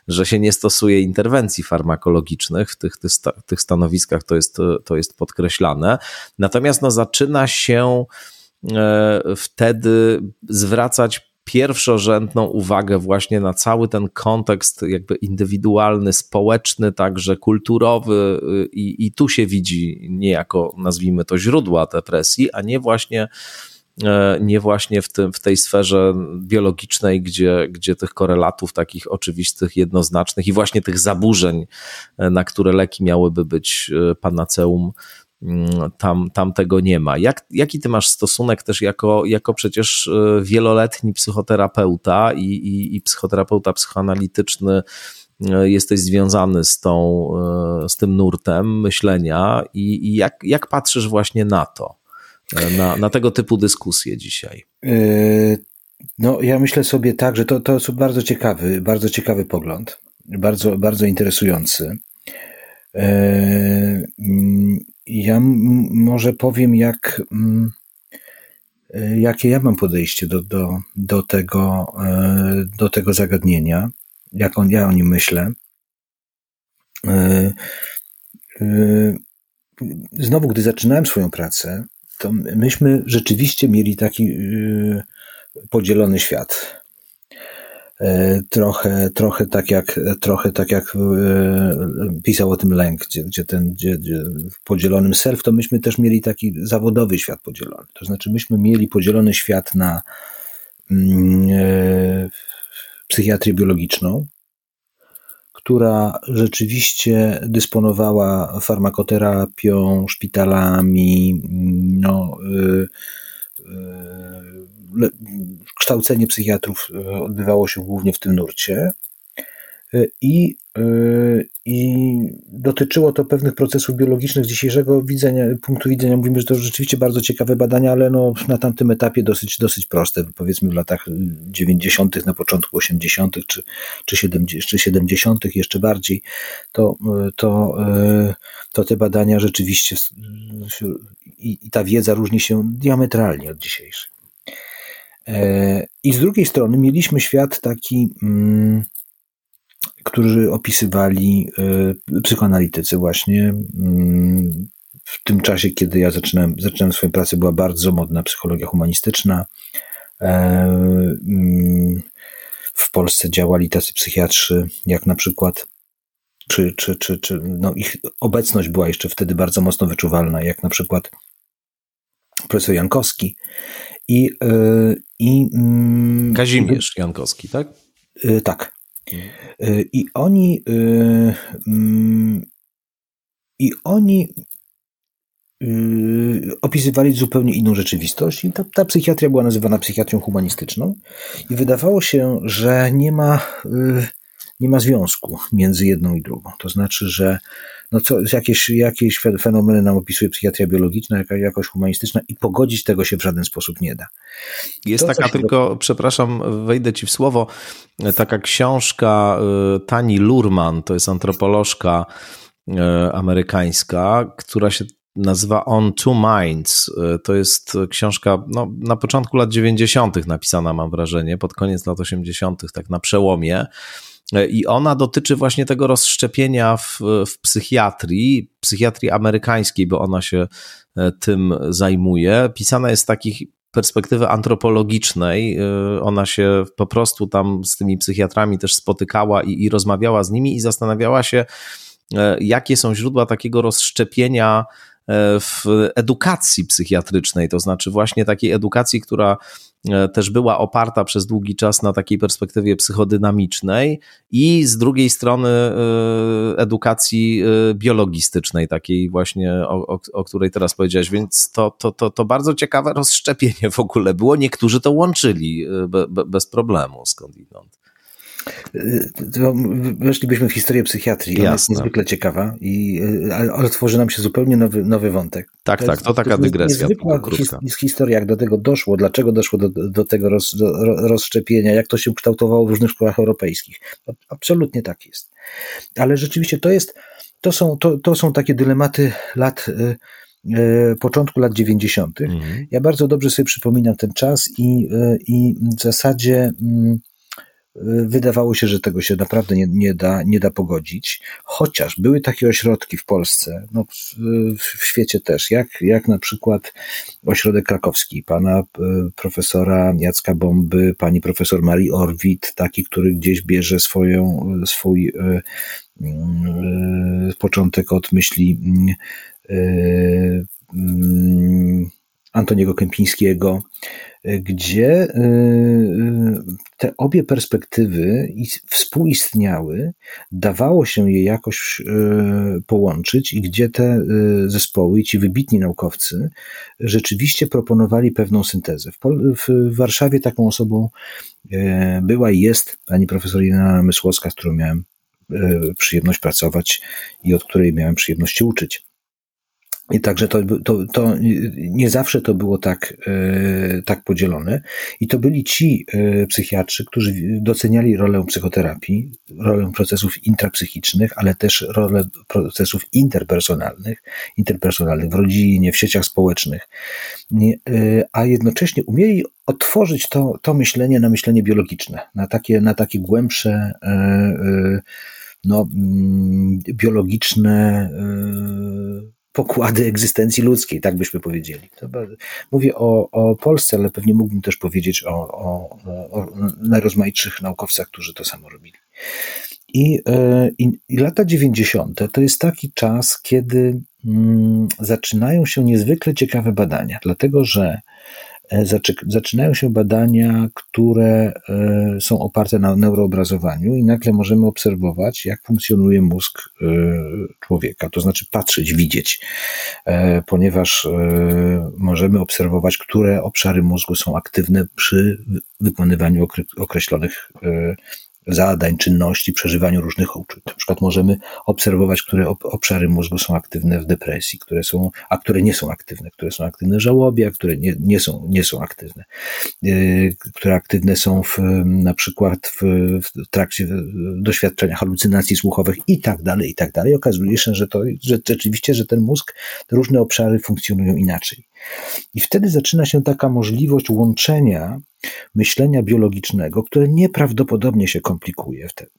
że się nie stosuje interwencji farmakologicznych. W tych, tych, tych stanowiskach to jest, to jest podkreślane. Natomiast no, zaczyna się e, wtedy zwracać pierwszorzędną uwagę właśnie na cały ten kontekst jakby indywidualny, społeczny, także kulturowy y, i, i tu się widzi niejako, nazwijmy to, źródła depresji, a nie właśnie e, nie właśnie w, tym, w tej sferze biologicznej, gdzie, gdzie tych korelatów takich oczywistych, jednoznacznych i właśnie tych zaburzeń, e, na które leki miałyby być e, panaceum, tam, tam tego nie ma. Jak, jaki ty masz stosunek też jako, jako przecież e, wieloletni psychoterapeuta i, i, i psychoterapeuta psychoanalityczny, e, jesteś związany z, tą, e, z tym nurtem myślenia i, i jak, jak patrzysz właśnie na to, na, na tego typu dyskusje dzisiaj? No, ja myślę sobie tak, że to, to jest bardzo ciekawy, bardzo ciekawy pogląd, bardzo, bardzo interesujący. Ja może powiem, jak, mm, e, jakie ja mam podejście do, do, do, tego, e, do tego zagadnienia, jak on, ja o nim myślę. E, znowu, gdy zaczynałem swoją pracę, to myśmy rzeczywiście mieli taki podzielony świat. E, trochę, trochę tak jak, trochę tak jak e, pisał o tym Lęk, gdzie, gdzie ten, gdzie, gdzie w podzielonym self, to myśmy też mieli taki zawodowy świat podzielony. To znaczy myśmy mieli podzielony świat na mm, e, psychiatrię biologiczną, która rzeczywiście dysponowała farmakoterapią, szpitalami, no, y, y, kształcenie psychiatrów e, odbywało się głównie w tym nurcie. E, I i dotyczyło to pewnych procesów biologicznych z dzisiejszego widzenia, punktu widzenia. Mówimy, że to rzeczywiście bardzo ciekawe badania, ale no, na tamtym etapie dosyć, dosyć proste. Powiedzmy w latach 90., na początku 80., czy, czy, 70, czy 70., jeszcze bardziej, to, to, to te badania rzeczywiście i, i ta wiedza różni się diametralnie od dzisiejszej. E, I z drugiej strony mieliśmy świat taki. Mm, którzy opisywali e, psychoanalitycy właśnie. Mm, w tym czasie, kiedy ja zaczynałem, zaczynałem swoją pracę, była bardzo modna psychologia humanistyczna. E, mm, w Polsce działali tacy psychiatrzy, jak na przykład, czy, czy, czy, czy no ich obecność była jeszcze wtedy bardzo mocno wyczuwalna, jak na przykład profesor Jankowski i, e, i mm, Kazimierz Jankowski, tak? Tak. Y, I oni, mm, i oni opisywali zupełnie inną rzeczywistość i ta, ta psychiatria była nazywana psychiatrią humanistyczną i wydawało się, że nie ma nie ma związku między jedną i drugą. To znaczy, że no co, jakieś, jakieś fenomeny nam opisuje psychiatria biologiczna, jakaś, jakoś humanistyczna i pogodzić tego się w żaden sposób nie da. Jest to, taka tylko, do... przepraszam, wejdę ci w słowo, taka książka y, Tani Lurman, to jest antropolożka y, amerykańska, która się nazywa On Two Minds. Y, to jest książka no, na początku lat 90. napisana, mam wrażenie, pod koniec lat 80., tak na przełomie. I ona dotyczy właśnie tego rozszczepienia w, w psychiatrii, psychiatrii amerykańskiej, bo ona się e, tym zajmuje. Pisana jest z takich perspektywy antropologicznej. E, ona się po prostu tam z tymi psychiatrami też spotykała i, i rozmawiała z nimi i zastanawiała się, e, jakie są źródła takiego rozszczepienia w edukacji psychiatrycznej, to znaczy właśnie takiej edukacji, która E, też była oparta przez długi czas na takiej perspektywie psychodynamicznej i z drugiej strony e, edukacji e, biologistycznej, takiej właśnie, o, o, o której teraz powiedziałeś, więc to, to, to, to bardzo ciekawe rozszczepienie w ogóle było. Niektórzy to łączyli be, be, bez problemu skądinąd. Weszlibyśmy w historię psychiatrii. Ona jest niezwykle ciekawa, i, ale otworzy nam się zupełnie nowy, nowy wątek. Tak, to tak, jest, to taka to dygresja. Niezwykła his, historia, jak do tego doszło, dlaczego doszło do, do tego roz, do rozszczepienia, jak to się kształtowało w różnych szkołach europejskich. Absolutnie tak jest. Ale rzeczywiście to jest, to są, to, to są takie dylematy lat y, y, początku lat 90. Mhm. Ja bardzo dobrze sobie przypominam ten czas i, i w zasadzie mm, wydawało się, że tego się naprawdę nie, nie, da, nie da pogodzić, chociaż były takie ośrodki w Polsce, no w, w świecie też, jak, jak na przykład ośrodek krakowski pana e, profesora Jacka Bomby, pani profesor Marii Orwit, taki, który gdzieś bierze swoją, swój e, e, początek od myśli Antoniego Kępińskiego, gdzie y, y, te obie perspektywy współistniały, dawało się je jakoś y, połączyć i gdzie te zespoły i ci wybitni naukowcy rzeczywiście proponowali pewną syntezę. W, Warszawie taką osobą była i jest pani profesor Jelena Mysłowska, z którą miałem przyjemność pracować i od której miałem przyjemność się uczyć. I także to, to, to nie zawsze to było tak, e, tak podzielone. I to byli ci e, psychiatrzy, którzy doceniali rolę psychoterapii, rolę procesów intrapsychicznych, ale też rolę procesów interpersonalnych, interpersonalnych w rodzinie, w sieciach społecznych, e, a jednocześnie umieli otworzyć to, to myślenie na myślenie biologiczne, na takie, na takie głębsze, no, mm, biologiczne pokłady egzystencji ludzkiej, tak byśmy powiedzieli. Mówię o, o Polsce, ale pewnie mógłbym też powiedzieć o, o, o najrozmaitszych naukowcach, którzy to samo robili. I, e, i, I, lata 90. to jest taki czas, kiedy mm, zaczynają się niezwykle ciekawe badania, dlatego że zaczynają się badania, które e, są oparte na neuroobrazowaniu i nagle możemy obserwować, jak funkcjonuje mózg e, człowieka, to znaczy patrzeć, widzieć, ponieważ możemy obserwować, które obszary mózgu są aktywne przy wykonywaniu określonych zadań, czynności, przeżywaniu różnych uczuć. Na przykład możemy obserwować, które obszary mózgu są aktywne w depresji, które są, a które nie są aktywne, które są aktywne w żałobie, a które nie, nie, są, nie są aktywne, yy, które aktywne są w, na przykład w, w trakcie doświadczenia halucynacji słuchowych i tak dalej, i tak dalej. Okazuje się, że to, że rzeczywiście, że ten mózg, te różne obszary funkcjonują inaczej. I wtedy zaczyna się taka możliwość łączenia myślenia biologicznego, które nieprawdopodobnie się komplikuje wtedy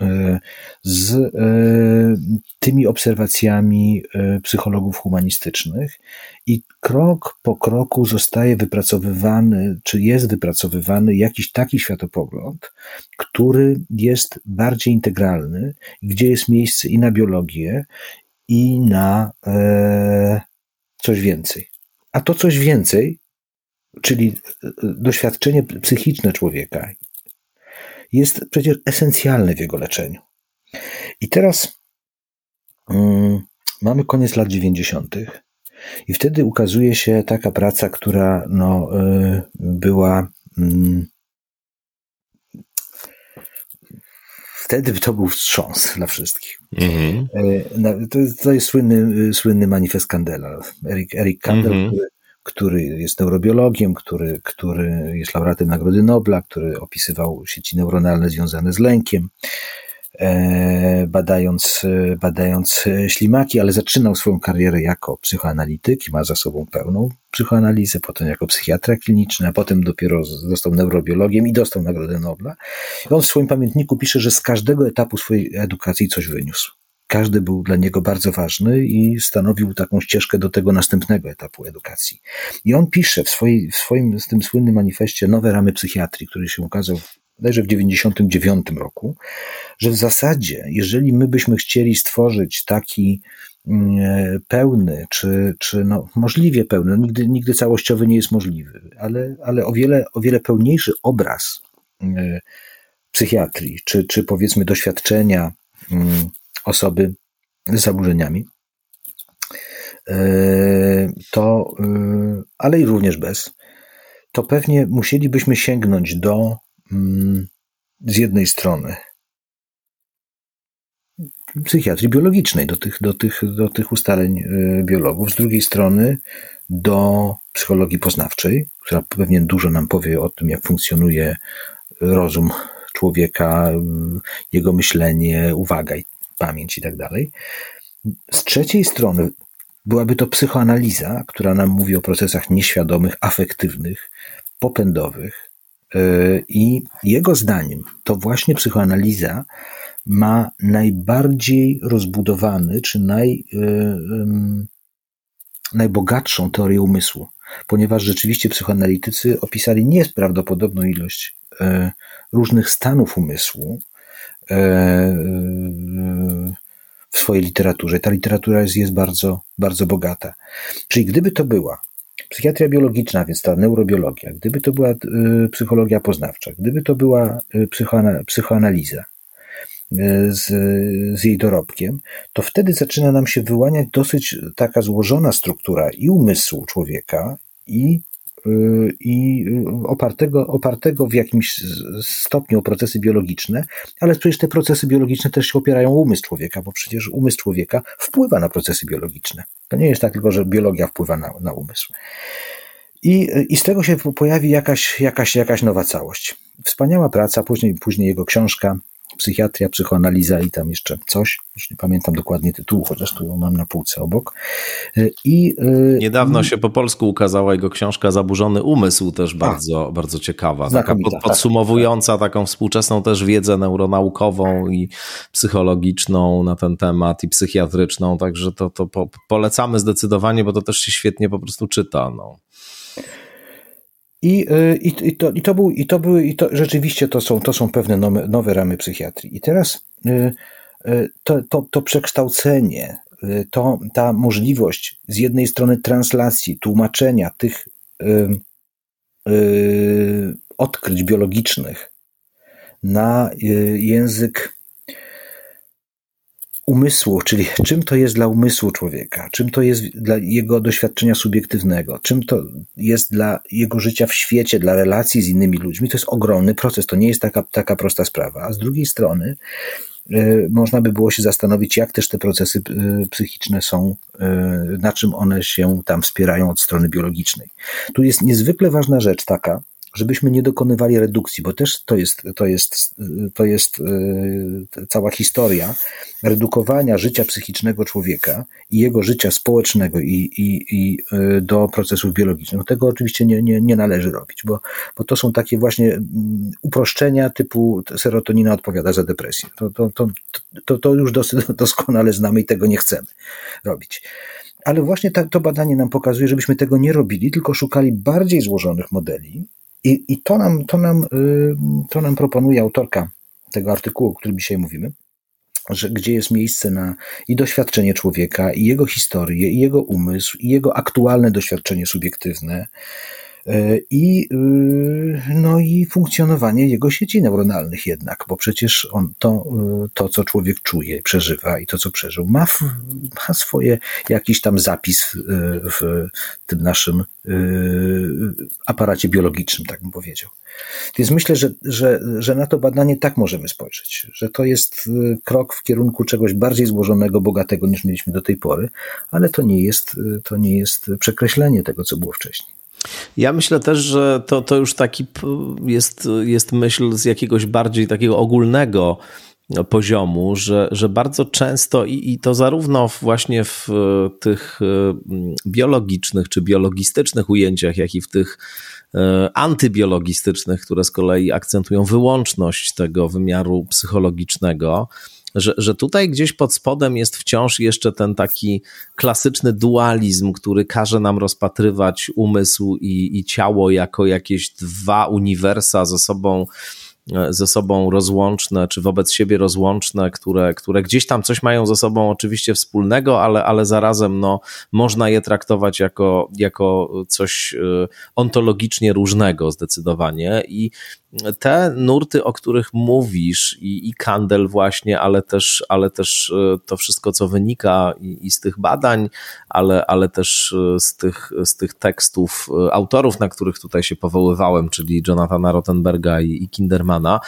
e, z e, tymi obserwacjami e, psychologów humanistycznych i krok po kroku zostaje wypracowywany, czy jest wypracowywany jakiś taki światopogląd, który jest bardziej integralny, gdzie jest miejsce i na biologię, i na coś więcej. A to coś więcej, czyli e, doświadczenie psychiczne człowieka, jest przecież esencjalne w jego leczeniu. I teraz um, mamy koniec lat 90. I wtedy ukazuje się taka praca, która no, y, była. Y, wtedy to był wstrząs dla wszystkich. Mm-hmm. To, jest, to jest słynny, słynny manifest Kandela. Eric, Eric Kandel, mm-hmm. który, który jest neurobiologiem, który, który jest laureatem Nagrody Nobla, który opisywał sieci neuronalne związane z lękiem, e, badając, badając ślimaki, ale zaczynał swoją karierę jako psychoanalityk i ma za sobą pełną psychoanalizę, potem jako psychiatra kliniczny, a potem dopiero został neurobiologiem i dostał Nagrodę Nobla. I on w swoim pamiętniku pisze, że z każdego etapu swojej edukacji coś wyniósł każdy był dla niego bardzo ważny i stanowił taką ścieżkę do tego następnego etapu edukacji. I on pisze w, swojej, w swoim w tym słynnym manifestie Nowe ramy psychiatrii, który się ukazał bodajże w 99 roku, że w zasadzie, jeżeli my byśmy chcieli stworzyć taki mm, pełny, czy, czy no, możliwie pełny, nigdy, nigdy całościowy nie jest możliwy, ale, ale o, wiele, o wiele pełniejszy obraz mm, psychiatrii, czy, czy powiedzmy doświadczenia mm, osoby z zaburzeniami, e, to, e, ale i również bez, to pewnie musielibyśmy sięgnąć do z jednej strony psychiatrii biologicznej, do tych, do tych, do tych ustaleń e, biologów, z drugiej strony do psychologii poznawczej, która pewnie dużo nam powie o tym, jak funkcjonuje rozum człowieka, jego myślenie, uwaga pamięć i tak dalej. Z trzeciej strony byłaby to psychoanaliza, która nam mówi o procesach nieświadomych, afektywnych, popędowych. Yy, I jego zdaniem to właśnie psychoanaliza ma najbardziej rozbudowany, czy naj, yy, najbogatszą teorię umysłu, ponieważ rzeczywiście psychoanalitycy opisali nieprawdopodobną ilość yy, różnych stanów umysłu, E, w swojej literaturze. Ta literatura jest, jest bardzo, bardzo bogata. Czyli gdyby to była psychiatria biologiczna, więc ta neurobiologia, gdyby to była e, psychologia poznawcza, gdyby to była e, psychoanaliza z, z jej dorobkiem, to wtedy zaczyna nam się wyłaniać dosyć taka złożona struktura i umysłu człowieka, i Y, i opartego, opartego w jakimś stopniu o procesy biologiczne, ale przecież te procesy biologiczne też się opierają umysł człowieka, bo przecież umysł człowieka wpływa na procesy biologiczne. To nie jest tak tylko, że biologia wpływa na, na umysł. I, I z tego się pojawi jakaś, jakaś, jakaś nowa całość. Wspaniała praca, później, później jego książka psychiatria, psychoanaliza i tam jeszcze coś, już nie pamiętam dokładnie tytułu, chociaż tu ją mam na półce obok. E, I, e, Niedawno i... się po polsku ukazała jego książka Zaburzony Umysł, też bardzo, A, bardzo ciekawa, taka pod, tak. podsumowująca tak. taką współczesną też wiedzę neuronaukową i psychologiczną na ten temat i psychiatryczną, także to, to po, polecamy zdecydowanie, bo to też się świetnie po prostu czyta. No. I, y, i, i, to, i to był, i to były, i to rzeczywiście to są, to są pewne nowe, nowe ramy psychiatrii. I teraz y, y, to, to, to przekształcenie, to, ta możliwość z jednej strony translacji, tłumaczenia tych odkryć biologicznych na język umysłu, czyli czym to jest dla umysłu człowieka, czym to jest dla jego doświadczenia subiektywnego, czym to jest dla jego życia w świecie, dla relacji z innymi ludźmi, to jest ogromny proces. To nie jest taka, taka prosta sprawa. A z drugiej strony, y, można by było się zastanowić, jak też te procesy y, psychiczne są, na czym one się tam wspierają od strony biologicznej. Tu jest niezwykle ważna rzecz taka, żebyśmy nie dokonywali redukcji, bo też to jest, to jest, to jest e, cała historia redukowania życia psychicznego człowieka i jego życia społecznego i, i, i e, do procesów biologicznych. No tego oczywiście nie, nie, nie należy robić, bo, bo to są takie właśnie mm, uproszczenia typu serotonina odpowiada za depresję. To, to, to, to, to już dosyć doskonale znamy i tego nie chcemy robić. Ale właśnie to badanie nam pokazuje, żebyśmy tego nie robili, tylko szukali bardziej złożonych modeli, i, i to, nam, to, nam, y, to nam proponuje autorka tego artykułu, o którym dzisiaj mówimy, że gdzie jest miejsce na i doświadczenie człowieka, i jego historię, i jego umysł, i jego aktualne doświadczenie subiektywne, i, y, no i funkcjonowanie jego sieci neuronalnych jednak, bo przecież on to, y, to co człowiek czuje, przeżywa i to, co przeżył, ma, w, ma swoje jakiś tam zapis w, w tym naszym y, aparacie biologicznym, tak bym powiedział. Więc myślę, że, że, że na to badanie tak możemy spojrzeć, że to jest krok w kierunku czegoś bardziej złożonego, bogatego niż mieliśmy do tej pory, ale to nie jest, to nie jest przekreślenie tego, co było wcześniej. Ja myślę też, że to, to już taki jest, jest myśl z jakiegoś bardziej takiego ogólnego poziomu, że, że bardzo często i, i to zarówno właśnie w tych mm, biologicznych czy biologistycznych ujęciach, jak i w tych e, antybiologistycznych, które z kolei akcentują wyłączność tego wymiaru psychologicznego, że, że tutaj gdzieś pod spodem jest wciąż jeszcze ten taki klasyczny dualizm, który każe nam rozpatrywać umysł i, i ciało jako jakieś dwa uniwersa ze sobą E, ze sobą rozłączne, czy wobec siebie rozłączne, które, które gdzieś tam coś mają ze sobą oczywiście wspólnego, ale, ale zarazem no, można je traktować jako, jako coś e, ontologicznie różnego zdecydowanie. I te nurty, o których mówisz, i, i Kandel właśnie, ale też, ale też e, to wszystko, co wynika i, i z tych badań, ale, ale też z tych, z tych tekstów autorów, na których tutaj się powoływałem, czyli Jonathana Rottenberga i, i Kindermana,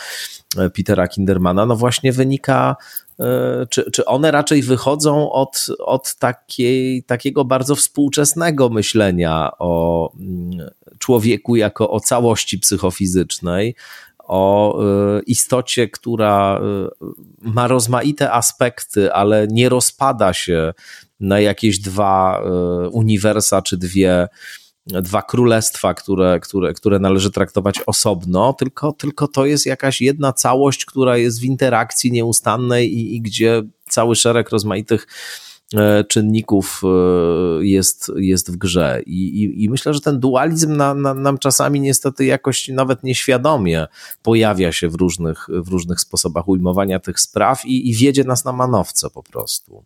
e, Petera Kindermana, no właśnie wynika, e, czy, czy one raczej wychodzą od, od takiej, takiego bardzo współczesnego myślenia o mm, człowieku jako o całości psychofizycznej, o e, istocie, która ma rozmaite aspekty, ale nie rozpada się na jakieś dwa uniwersa czy dwie dwa królestwa, które, które, które należy traktować osobno, tylko, tylko to jest jakaś jedna całość, która jest w interakcji nieustannej i, i gdzie cały szereg rozmaitych czynników e, jest, jest w grze. I, i, i myślę, że ten dualizm na, na, nam czasami niestety jakoś nawet nieświadomie pojawia się w różnych, w różnych sposobach ujmowania tych spraw i, i wiedzie nas na manowce po prostu.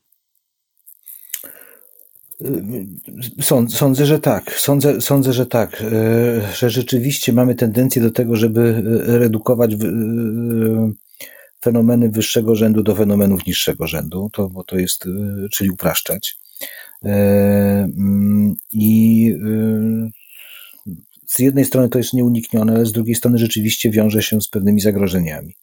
Sądzę, że tak. Sądzę, sądzę, że tak. E, że rzeczywiście mamy tendencję do tego, żeby e, redukować e, fenomeny wyższego rzędu do fenomenów niższego rzędu, to, bo to jest, czyli upraszczać. Mm, I z jednej strony to jest nieuniknione, ale z drugiej strony rzeczywiście wiąże się z pewnymi zagrożeniami.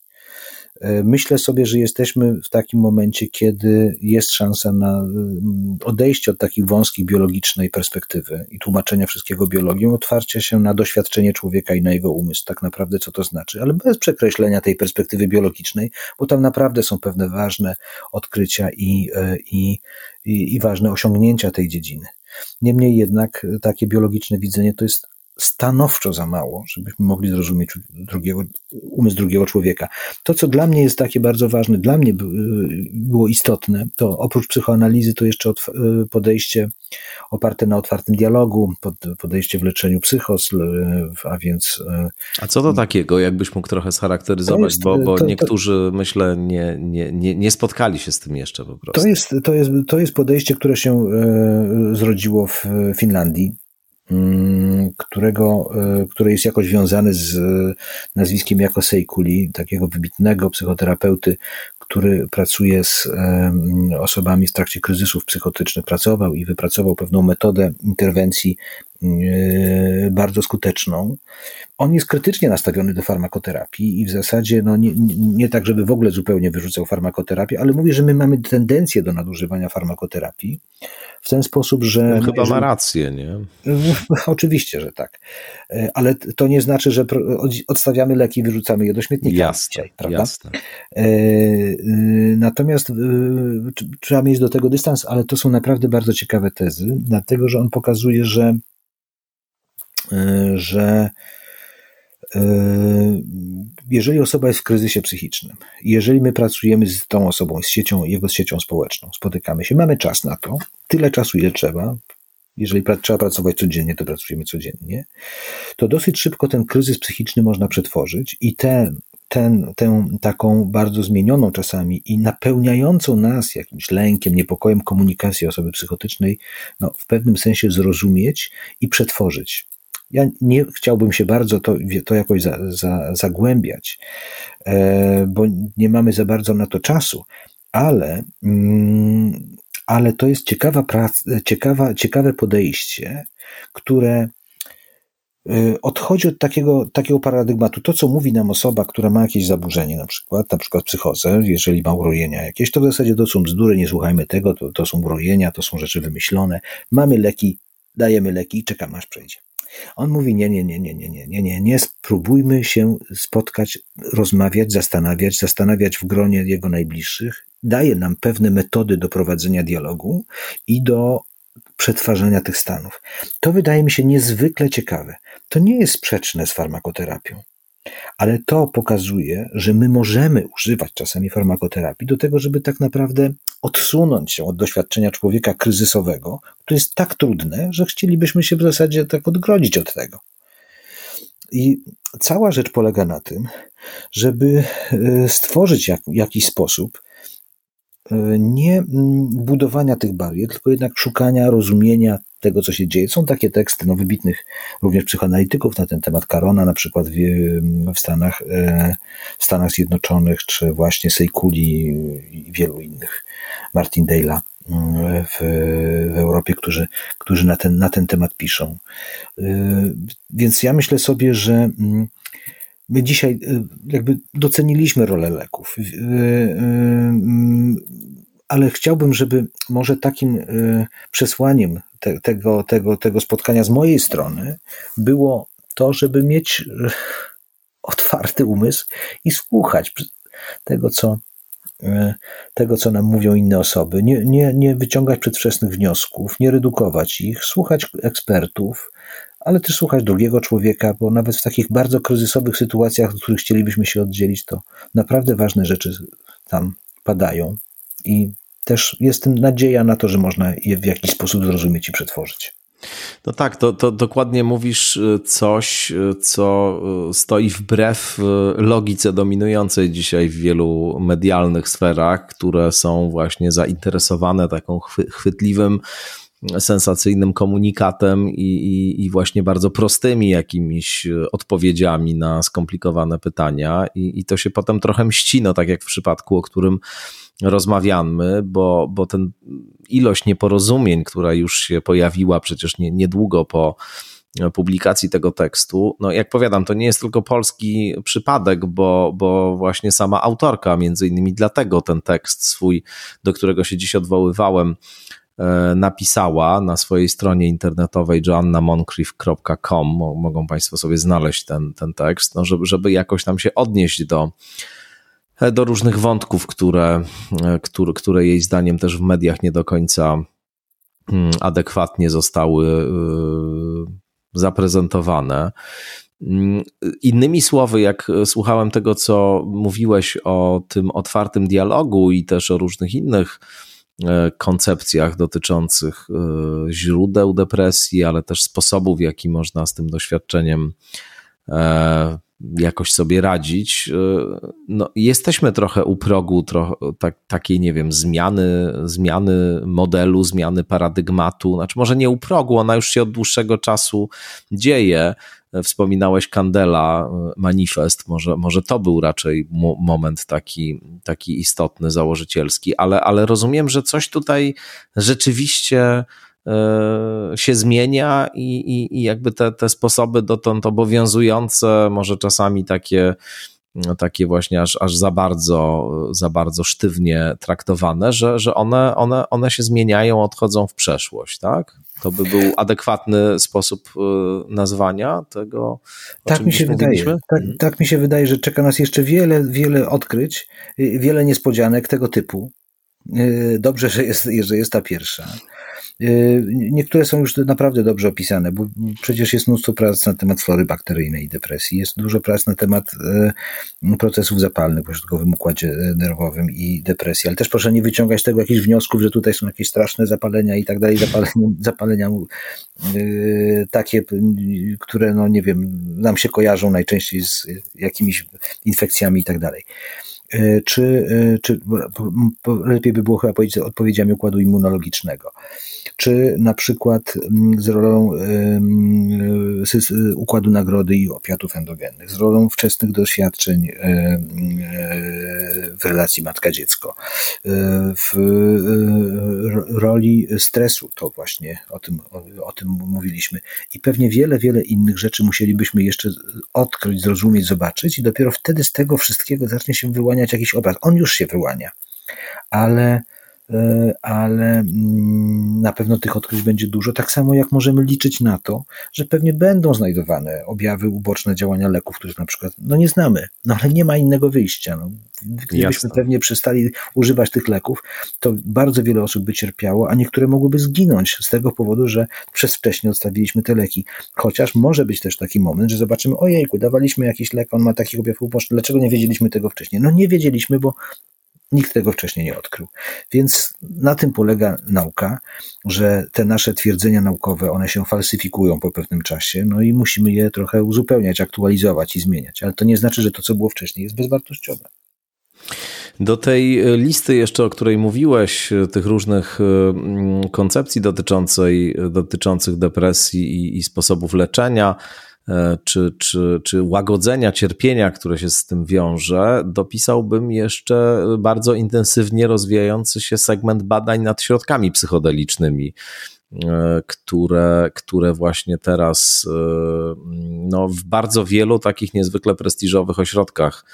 E, myślę sobie, że jesteśmy w takim momencie, kiedy jest szansa na mm, odejście od takiej wąskiej biologicznej perspektywy i tłumaczenia wszystkiego biologią, otwarcia się na doświadczenie człowieka i na jego umysł, tak naprawdę co to znaczy, ale bez przekreślenia tej perspektywy biologicznej, bo tam naprawdę są pewne ważne odkrycia i, e, i, i, i ważne osiągnięcia tej dziedziny. Niemniej jednak takie biologiczne widzenie to jest stanowczo za mało, żebyśmy mogli zrozumieć drugiego, umysł drugiego człowieka. To, co dla mnie jest takie bardzo ważne, dla mnie było istotne, to oprócz psychoanalizy to jeszcze podejście oparte na otwartym dialogu, podejście w leczeniu psychos, a więc... E, a co to takiego, jakbyś mógł trochę scharakteryzować, jest, bo, bo to, niektórzy, to, myślę, nie, nie, nie, nie spotkali się z tym jeszcze po prostu. To jest, to jest, to jest podejście, które się zrodziło w Finlandii, którego, który jest jakoś związany z nazwiskiem jako Seikuli, takiego wybitnego psychoterapeuty, który pracuje z osobami w trakcie kryzysów psychotycznych, pracował i wypracował pewną metodę interwencji bardzo skuteczną. On jest krytycznie nastawiony do farmakoterapii i w zasadzie no nie, nie, tak, żeby w ogóle zupełnie wyrzucał farmakoterapię, ale mówi, że my mamy tendencję do nadużywania farmakoterapii w ten sposób, że. No, chyba jeżeli... ma rację, nie? Oczywiście, że tak. E, ale to nie znaczy, że odstawiamy leki i wyrzucamy je do śmietnika. Jasne, dzisiaj, prawda? Jasne. E, e, natomiast trzeba mieć do tego dystans, ale to są naprawdę bardzo ciekawe tezy, dlatego że on pokazuje, że że jeżeli osoba jest w kryzysie psychicznym, jeżeli my pracujemy z tą osobą, z siecią, jego siecią społeczną, spotykamy się, mamy czas na to, tyle czasu, ile trzeba, jeżeli trzeba pracować codziennie, to pracujemy codziennie, to dosyć szybko ten kryzys psychiczny można przetworzyć i ten, ten, tę taką bardzo zmienioną czasami i napełniającą nas jakimś lękiem, niepokojem komunikację osoby psychotycznej, no, w pewnym sensie zrozumieć i przetworzyć. Ja nie chciałbym się bardzo to, to jakoś za, za, zagłębiać, e, bo nie mamy za bardzo na to czasu, ale, mm, ale to jest ciekawa ciekawa, ciekawe podejście, które e, odchodzi od takiego, takiego paradygmatu. To, co mówi nam osoba, która ma jakieś zaburzenie, na przykład, na przykład psychozę, jeżeli ma urojenia jakieś, to w zasadzie to są bzdury, nie słuchajmy tego, to, to są urojenia, to są rzeczy wymyślone. Mamy leki, dajemy leki i czekamy, aż przejdzie. On mówi: Nie, nie, nie, nie, nie, nie, nie, nie, nie. Spróbujmy się spotkać, rozmawiać, zastanawiać, zastanawiać w gronie jego najbliższych. Daje nam pewne metody do prowadzenia dialogu i do przetwarzania tych stanów. To wydaje mi się niezwykle ciekawe. To nie jest sprzeczne z farmakoterapią ale to pokazuje, że my możemy używać czasami farmakoterapii do tego, żeby tak naprawdę odsunąć się od doświadczenia człowieka kryzysowego, które jest tak trudne, że chcielibyśmy się w zasadzie tak odgrodzić od tego. I cała rzecz polega na tym, żeby e, stworzyć jak, jakiś sposób nie budowania tych barier, tylko jednak szukania rozumienia tego, co się dzieje. Są takie teksty no, wybitnych również psychoanalityków na ten temat, Karona na przykład w, w, Stanach, e, w Stanach Zjednoczonych, czy właśnie Seikuli i wielu innych, Martin Dale'a mm, w, w Europie, którzy, którzy na, ten, na ten temat piszą. E, więc ja myślę sobie, że mm, my dzisiaj e, jakby doceniliśmy rolę leków mm, ale chciałbym, żeby może takim y, przesłaniem te, tego, tego, tego spotkania z mojej strony było to, żeby mieć y, otwarty umysł i słuchać tego, co, y, tego, co nam mówią inne osoby, nie, nie, nie wyciągać przedwczesnych wniosków, nie redukować ich, słuchać ekspertów, ale też słuchać drugiego człowieka, bo nawet w takich bardzo kryzysowych sytuacjach, w których chcielibyśmy się oddzielić, to naprawdę ważne rzeczy tam padają i też jest nadzieja na to, że można je w jakiś sposób zrozumieć i przetworzyć. No tak, to, to dokładnie mówisz y, coś, y, co y, stoi wbrew logice dominującej dzisiaj w wielu medialnych sferach, które są właśnie zainteresowane taką chwytliwym, sensacyjnym komunikatem i, i, i właśnie bardzo prostymi jakimiś odpowiedziami na skomplikowane pytania, i, i to się potem trochę mści, no tak jak w przypadku, o którym rozmawiamy, bo, bo ten ilość nieporozumień, która już się pojawiła przecież nie, niedługo po publikacji tego tekstu. No, jak powiadam, to nie jest tylko polski przypadek, bo, bo właśnie sama autorka, między innymi dlatego ten tekst swój, do którego się dziś odwoływałem, napisała na swojej stronie internetowej joannamoncrief.com. Mogą Państwo sobie znaleźć ten, ten tekst, no żeby, żeby jakoś tam się odnieść do, E, do różnych wątków, które, e, które, które jej zdaniem też w mediach nie do końca mm, adekwatnie zostały e, zaprezentowane. Mm, innymi słowy, jak słuchałem tego, co mówiłeś o tym otwartym dialogu i też o różnych innych koncepcjach dotyczących źródeł depresji, ale też sposobów, w jaki można z tym doświadczeniem jakoś sobie radzić. No, jesteśmy trochę u progu trochę, tak, takiej, nie wiem, zmiany, zmiany modelu, zmiany paradygmatu. Znaczy, może nie u progu, ona już się od dłuższego czasu dzieje. Wspominałeś Kandela, manifest, może, może to był raczej moment taki, taki istotny, założycielski, ale, ale rozumiem, że coś tutaj rzeczywiście E, się zmienia i, i, i jakby te, te sposoby dotąd obowiązujące, może czasami takie, no, takie właśnie aż, aż za bardzo, za bardzo sztywnie traktowane, że, że one, one, one się zmieniają, odchodzą w przeszłość, tak? To by był adekwatny sposób e, nazwania tego. Tak mi się wydaje. Tak, tak mi się wydaje, że czeka nas jeszcze wiele, wiele odkryć, wiele niespodzianek tego typu. E, dobrze, że jest, że jest ta pierwsza. Y, niektóre są już naprawdę dobrze opisane, bo przecież jest mnóstwo prac na temat flory bakteryjnej i depresji, jest dużo prac na temat y, procesów zapalnych w pośrodkowym układzie y, nerwowym i depresji, ale też proszę nie wyciągać tego jakichś wniosków, że tutaj są jakieś straszne zapalenia i tak dalej, zapalenia, zapalenia takie, które no nie wiem, nam się kojarzą najczęściej z jakimiś infekcjami i tak dalej. E, czy, e, czy lepiej by było chyba powiedzieć odpowiedziami układu immunologicznego, czy na przykład mm, z rolą układu nagrody i opiatów endogennych, z rolą wczesnych doświadczeń e, w relacji matka-dziecko, w roli stresu, to właśnie o tym, o, o tym mówiliśmy. I pewnie wiele, wiele innych rzeczy musielibyśmy jeszcze odkryć, zrozumieć, zobaczyć i dopiero wtedy z tego wszystkiego zacznie się wyłaniać wyłaniać jakiś obraz. On już się wyłania, ale, ale mm, na pewno tych odkryć będzie dużo. Tak samo jak możemy liczyć na to, że pewnie będą znajdowane objawy uboczne działania leków, których na przykład no nie znamy, no ale nie ma innego wyjścia. No. Gdybyśmy Jasne. pewnie przestali używać tych leków, to bardzo wiele osób by cierpiało, a niektóre mogłyby zginąć z tego powodu, że przez wcześnie odstawiliśmy te leki. Chociaż może być też taki moment, że zobaczymy, ojejku, dawaliśmy jakiś lek, on ma taki objaw uboczny, dlaczego nie wiedzieliśmy tego wcześniej? No nie wiedzieliśmy, bo Nikt tego wcześniej nie odkrył. Więc na tym polega nauka, że te nasze twierdzenia naukowe, one się falsyfikują po pewnym czasie, no i musimy je trochę uzupełniać, aktualizować i zmieniać. Ale to nie znaczy, że to, co było wcześniej, jest bezwartościowe. Do tej listy jeszcze, o której mówiłeś, tych różnych e, koncepcji dotyczącej, dotyczących depresji i, i sposobów leczenia, czy, czy, czy łagodzenia cierpienia, które się z tym wiąże, dopisałbym jeszcze bardzo intensywnie rozwijający się segment badań nad środkami psychodelicznymi które, które właśnie teraz no, w bardzo wielu takich niezwykle prestiżowych ośrodkach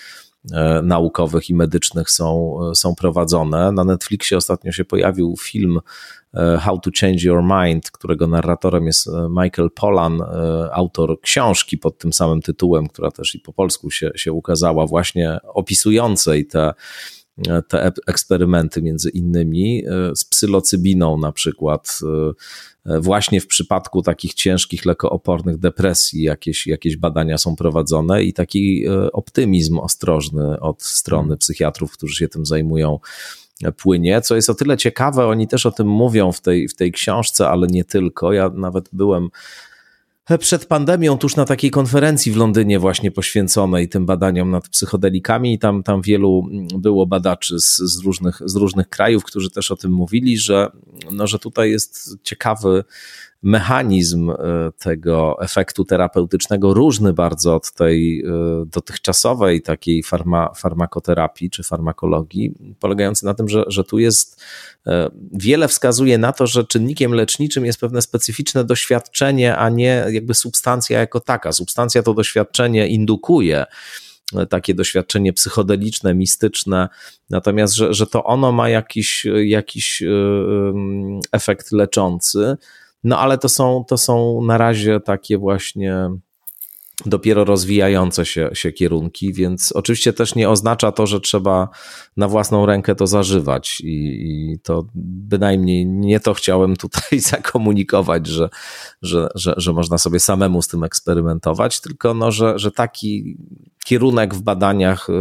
E, naukowych i medycznych są, są prowadzone. Na Netflixie ostatnio się pojawił film e, How to Change Your Mind, którego narratorem jest e, Michael Pollan, autor książki pod tym samym tytułem, która też i po polsku się, się ukazała, właśnie opisującej te te eksperymenty między innymi z psylocybiną na przykład właśnie w przypadku takich ciężkich, lekoopornych depresji jakieś, jakieś badania są prowadzone i taki e, optymizm ostrożny od strony psychiatrów, którzy się tym zajmują, e, płynie, co jest o tyle ciekawe, oni też o tym mówią w tej, w tej książce, ale nie tylko. Ja nawet byłem przed pandemią, tuż na takiej konferencji w Londynie, właśnie poświęconej tym badaniom nad psychodelikami, tam, tam wielu było badaczy z, z, różnych, z różnych krajów, którzy też o tym mówili, że, no, że tutaj jest ciekawy mechanizm e, tego efektu terapeutycznego różny bardzo od tej e, dotychczasowej takiej farma, farmakoterapii czy farmakologii, polegający na tym, że, że tu jest e, wiele wskazuje na to, że czynnikiem leczniczym jest pewne specyficzne doświadczenie, a nie jakby substancja jako taka. Substancja to doświadczenie indukuje takie doświadczenie psychodeliczne, mistyczne, natomiast, że, że to ono ma jakiś, jakiś efekt leczący. No ale to są, to są na razie takie właśnie dopiero rozwijające się, się kierunki, więc oczywiście też nie oznacza to, że trzeba na własną rękę to zażywać i, i to bynajmniej nie to chciałem tutaj zakomunikować, że, że, że, że można sobie samemu z tym eksperymentować, tylko no, że, że taki kierunek w badaniach y,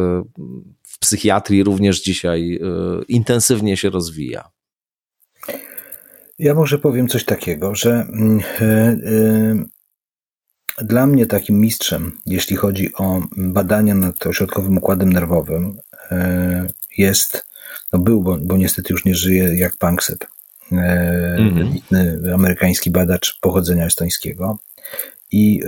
w psychiatrii również dzisiaj y, intensywnie się rozwija. Ja może powiem coś takiego, że mm, e, dla mnie takim mistrzem, jeśli chodzi o badania nad ośrodkowym układem nerwowym, e, jest, no był, bo, bo niestety już nie żyje, jak Panksepp, mm-hmm. amerykański badacz pochodzenia estońskiego. I,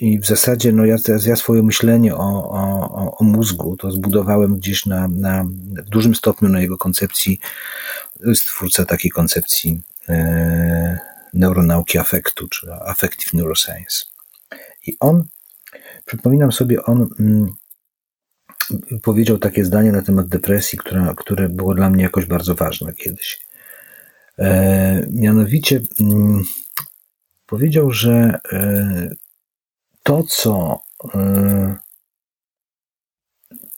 I w zasadzie no ja, ja swoje myślenie o, o, o mózgu to zbudowałem gdzieś na, na, w dużym stopniu na jego koncepcji, jest twórca takiej koncepcji e, neuronauki afektu, czy affective neuroscience. I on, przypominam sobie, on mm, powiedział takie zdanie na temat depresji, które było dla mnie jakoś bardzo ważne kiedyś. E, mianowicie mm, powiedział, że e, to, co e,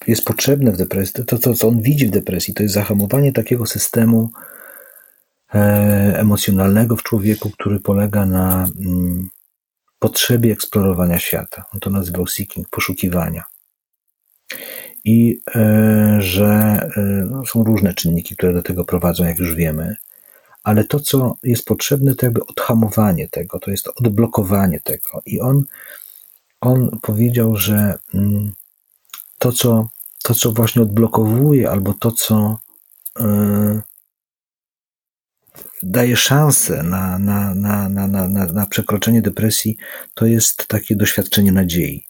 jest potrzebne w depresji, to, to, co on widzi w depresji, to jest zahamowanie takiego systemu e, emocjonalnego w człowieku, który polega na mm, potrzebie eksplorowania świata. On to nazywał seeking, poszukiwania. I że no, są różne czynniki, które do tego prowadzą, jak już wiemy ale to, co jest potrzebne, to jakby odhamowanie tego, to jest odblokowanie tego. I on, on powiedział, że mm, to, co, to, co właśnie odblokowuje, albo to, co daje szansę na, na, na, na, na, na przekroczenie depresji, to jest takie doświadczenie nadziei.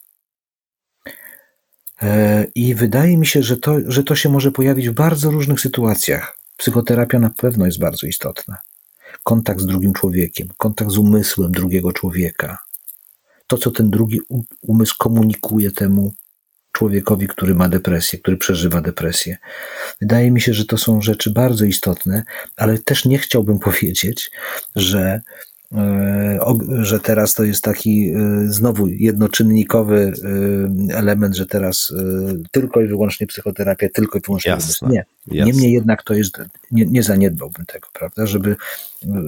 E, I wydaje mi się, że to, że to się może pojawić w bardzo różnych sytuacjach. Psychoterapia na pewno jest bardzo istotna. Kontakt z drugim człowiekiem, kontakt z umysłem drugiego człowieka. To, co ten drugi umysł komunikuje temu człowiekowi, który ma depresję, który przeżywa depresję. Wydaje mi się, że to są rzeczy bardzo istotne, ale też nie chciałbym powiedzieć, że że teraz to jest taki e, znowu jednoczynnikowy e, element, że teraz tylko i wyłącznie psychoterapia, tylko i wyłącznie jasne, nie. Jasne. Niemniej jednak to jest, nie, nie zaniedbałbym tego, prawda, żeby,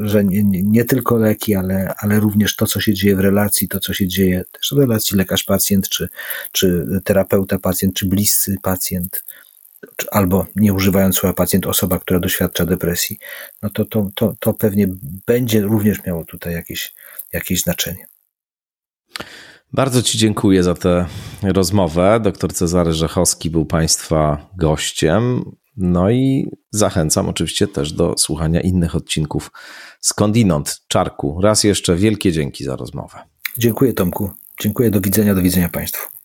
że nie, nie, tylko leki, ale, ale również to, co się dzieje w relacji, to, co się dzieje też w relacji lekarz-pacjent, czy, czy terapeuta-pacjent, czy bliscy pacjent, albo nie używając słowa pacjent, osoba, która doświadcza depresji, no to, to, to, to pewnie będzie również miało tutaj jakieś, jakieś znaczenie. Bardzo Ci dziękuję za tę rozmowę. Doktor Cezary Rzechowski był Państwa gościem. No i zachęcam oczywiście też do słuchania innych odcinków Skądinąd, Czarku. Raz jeszcze wielkie dzięki za rozmowę. Dziękuję Tomku. Dziękuję, do widzenia, do widzenia Państwu.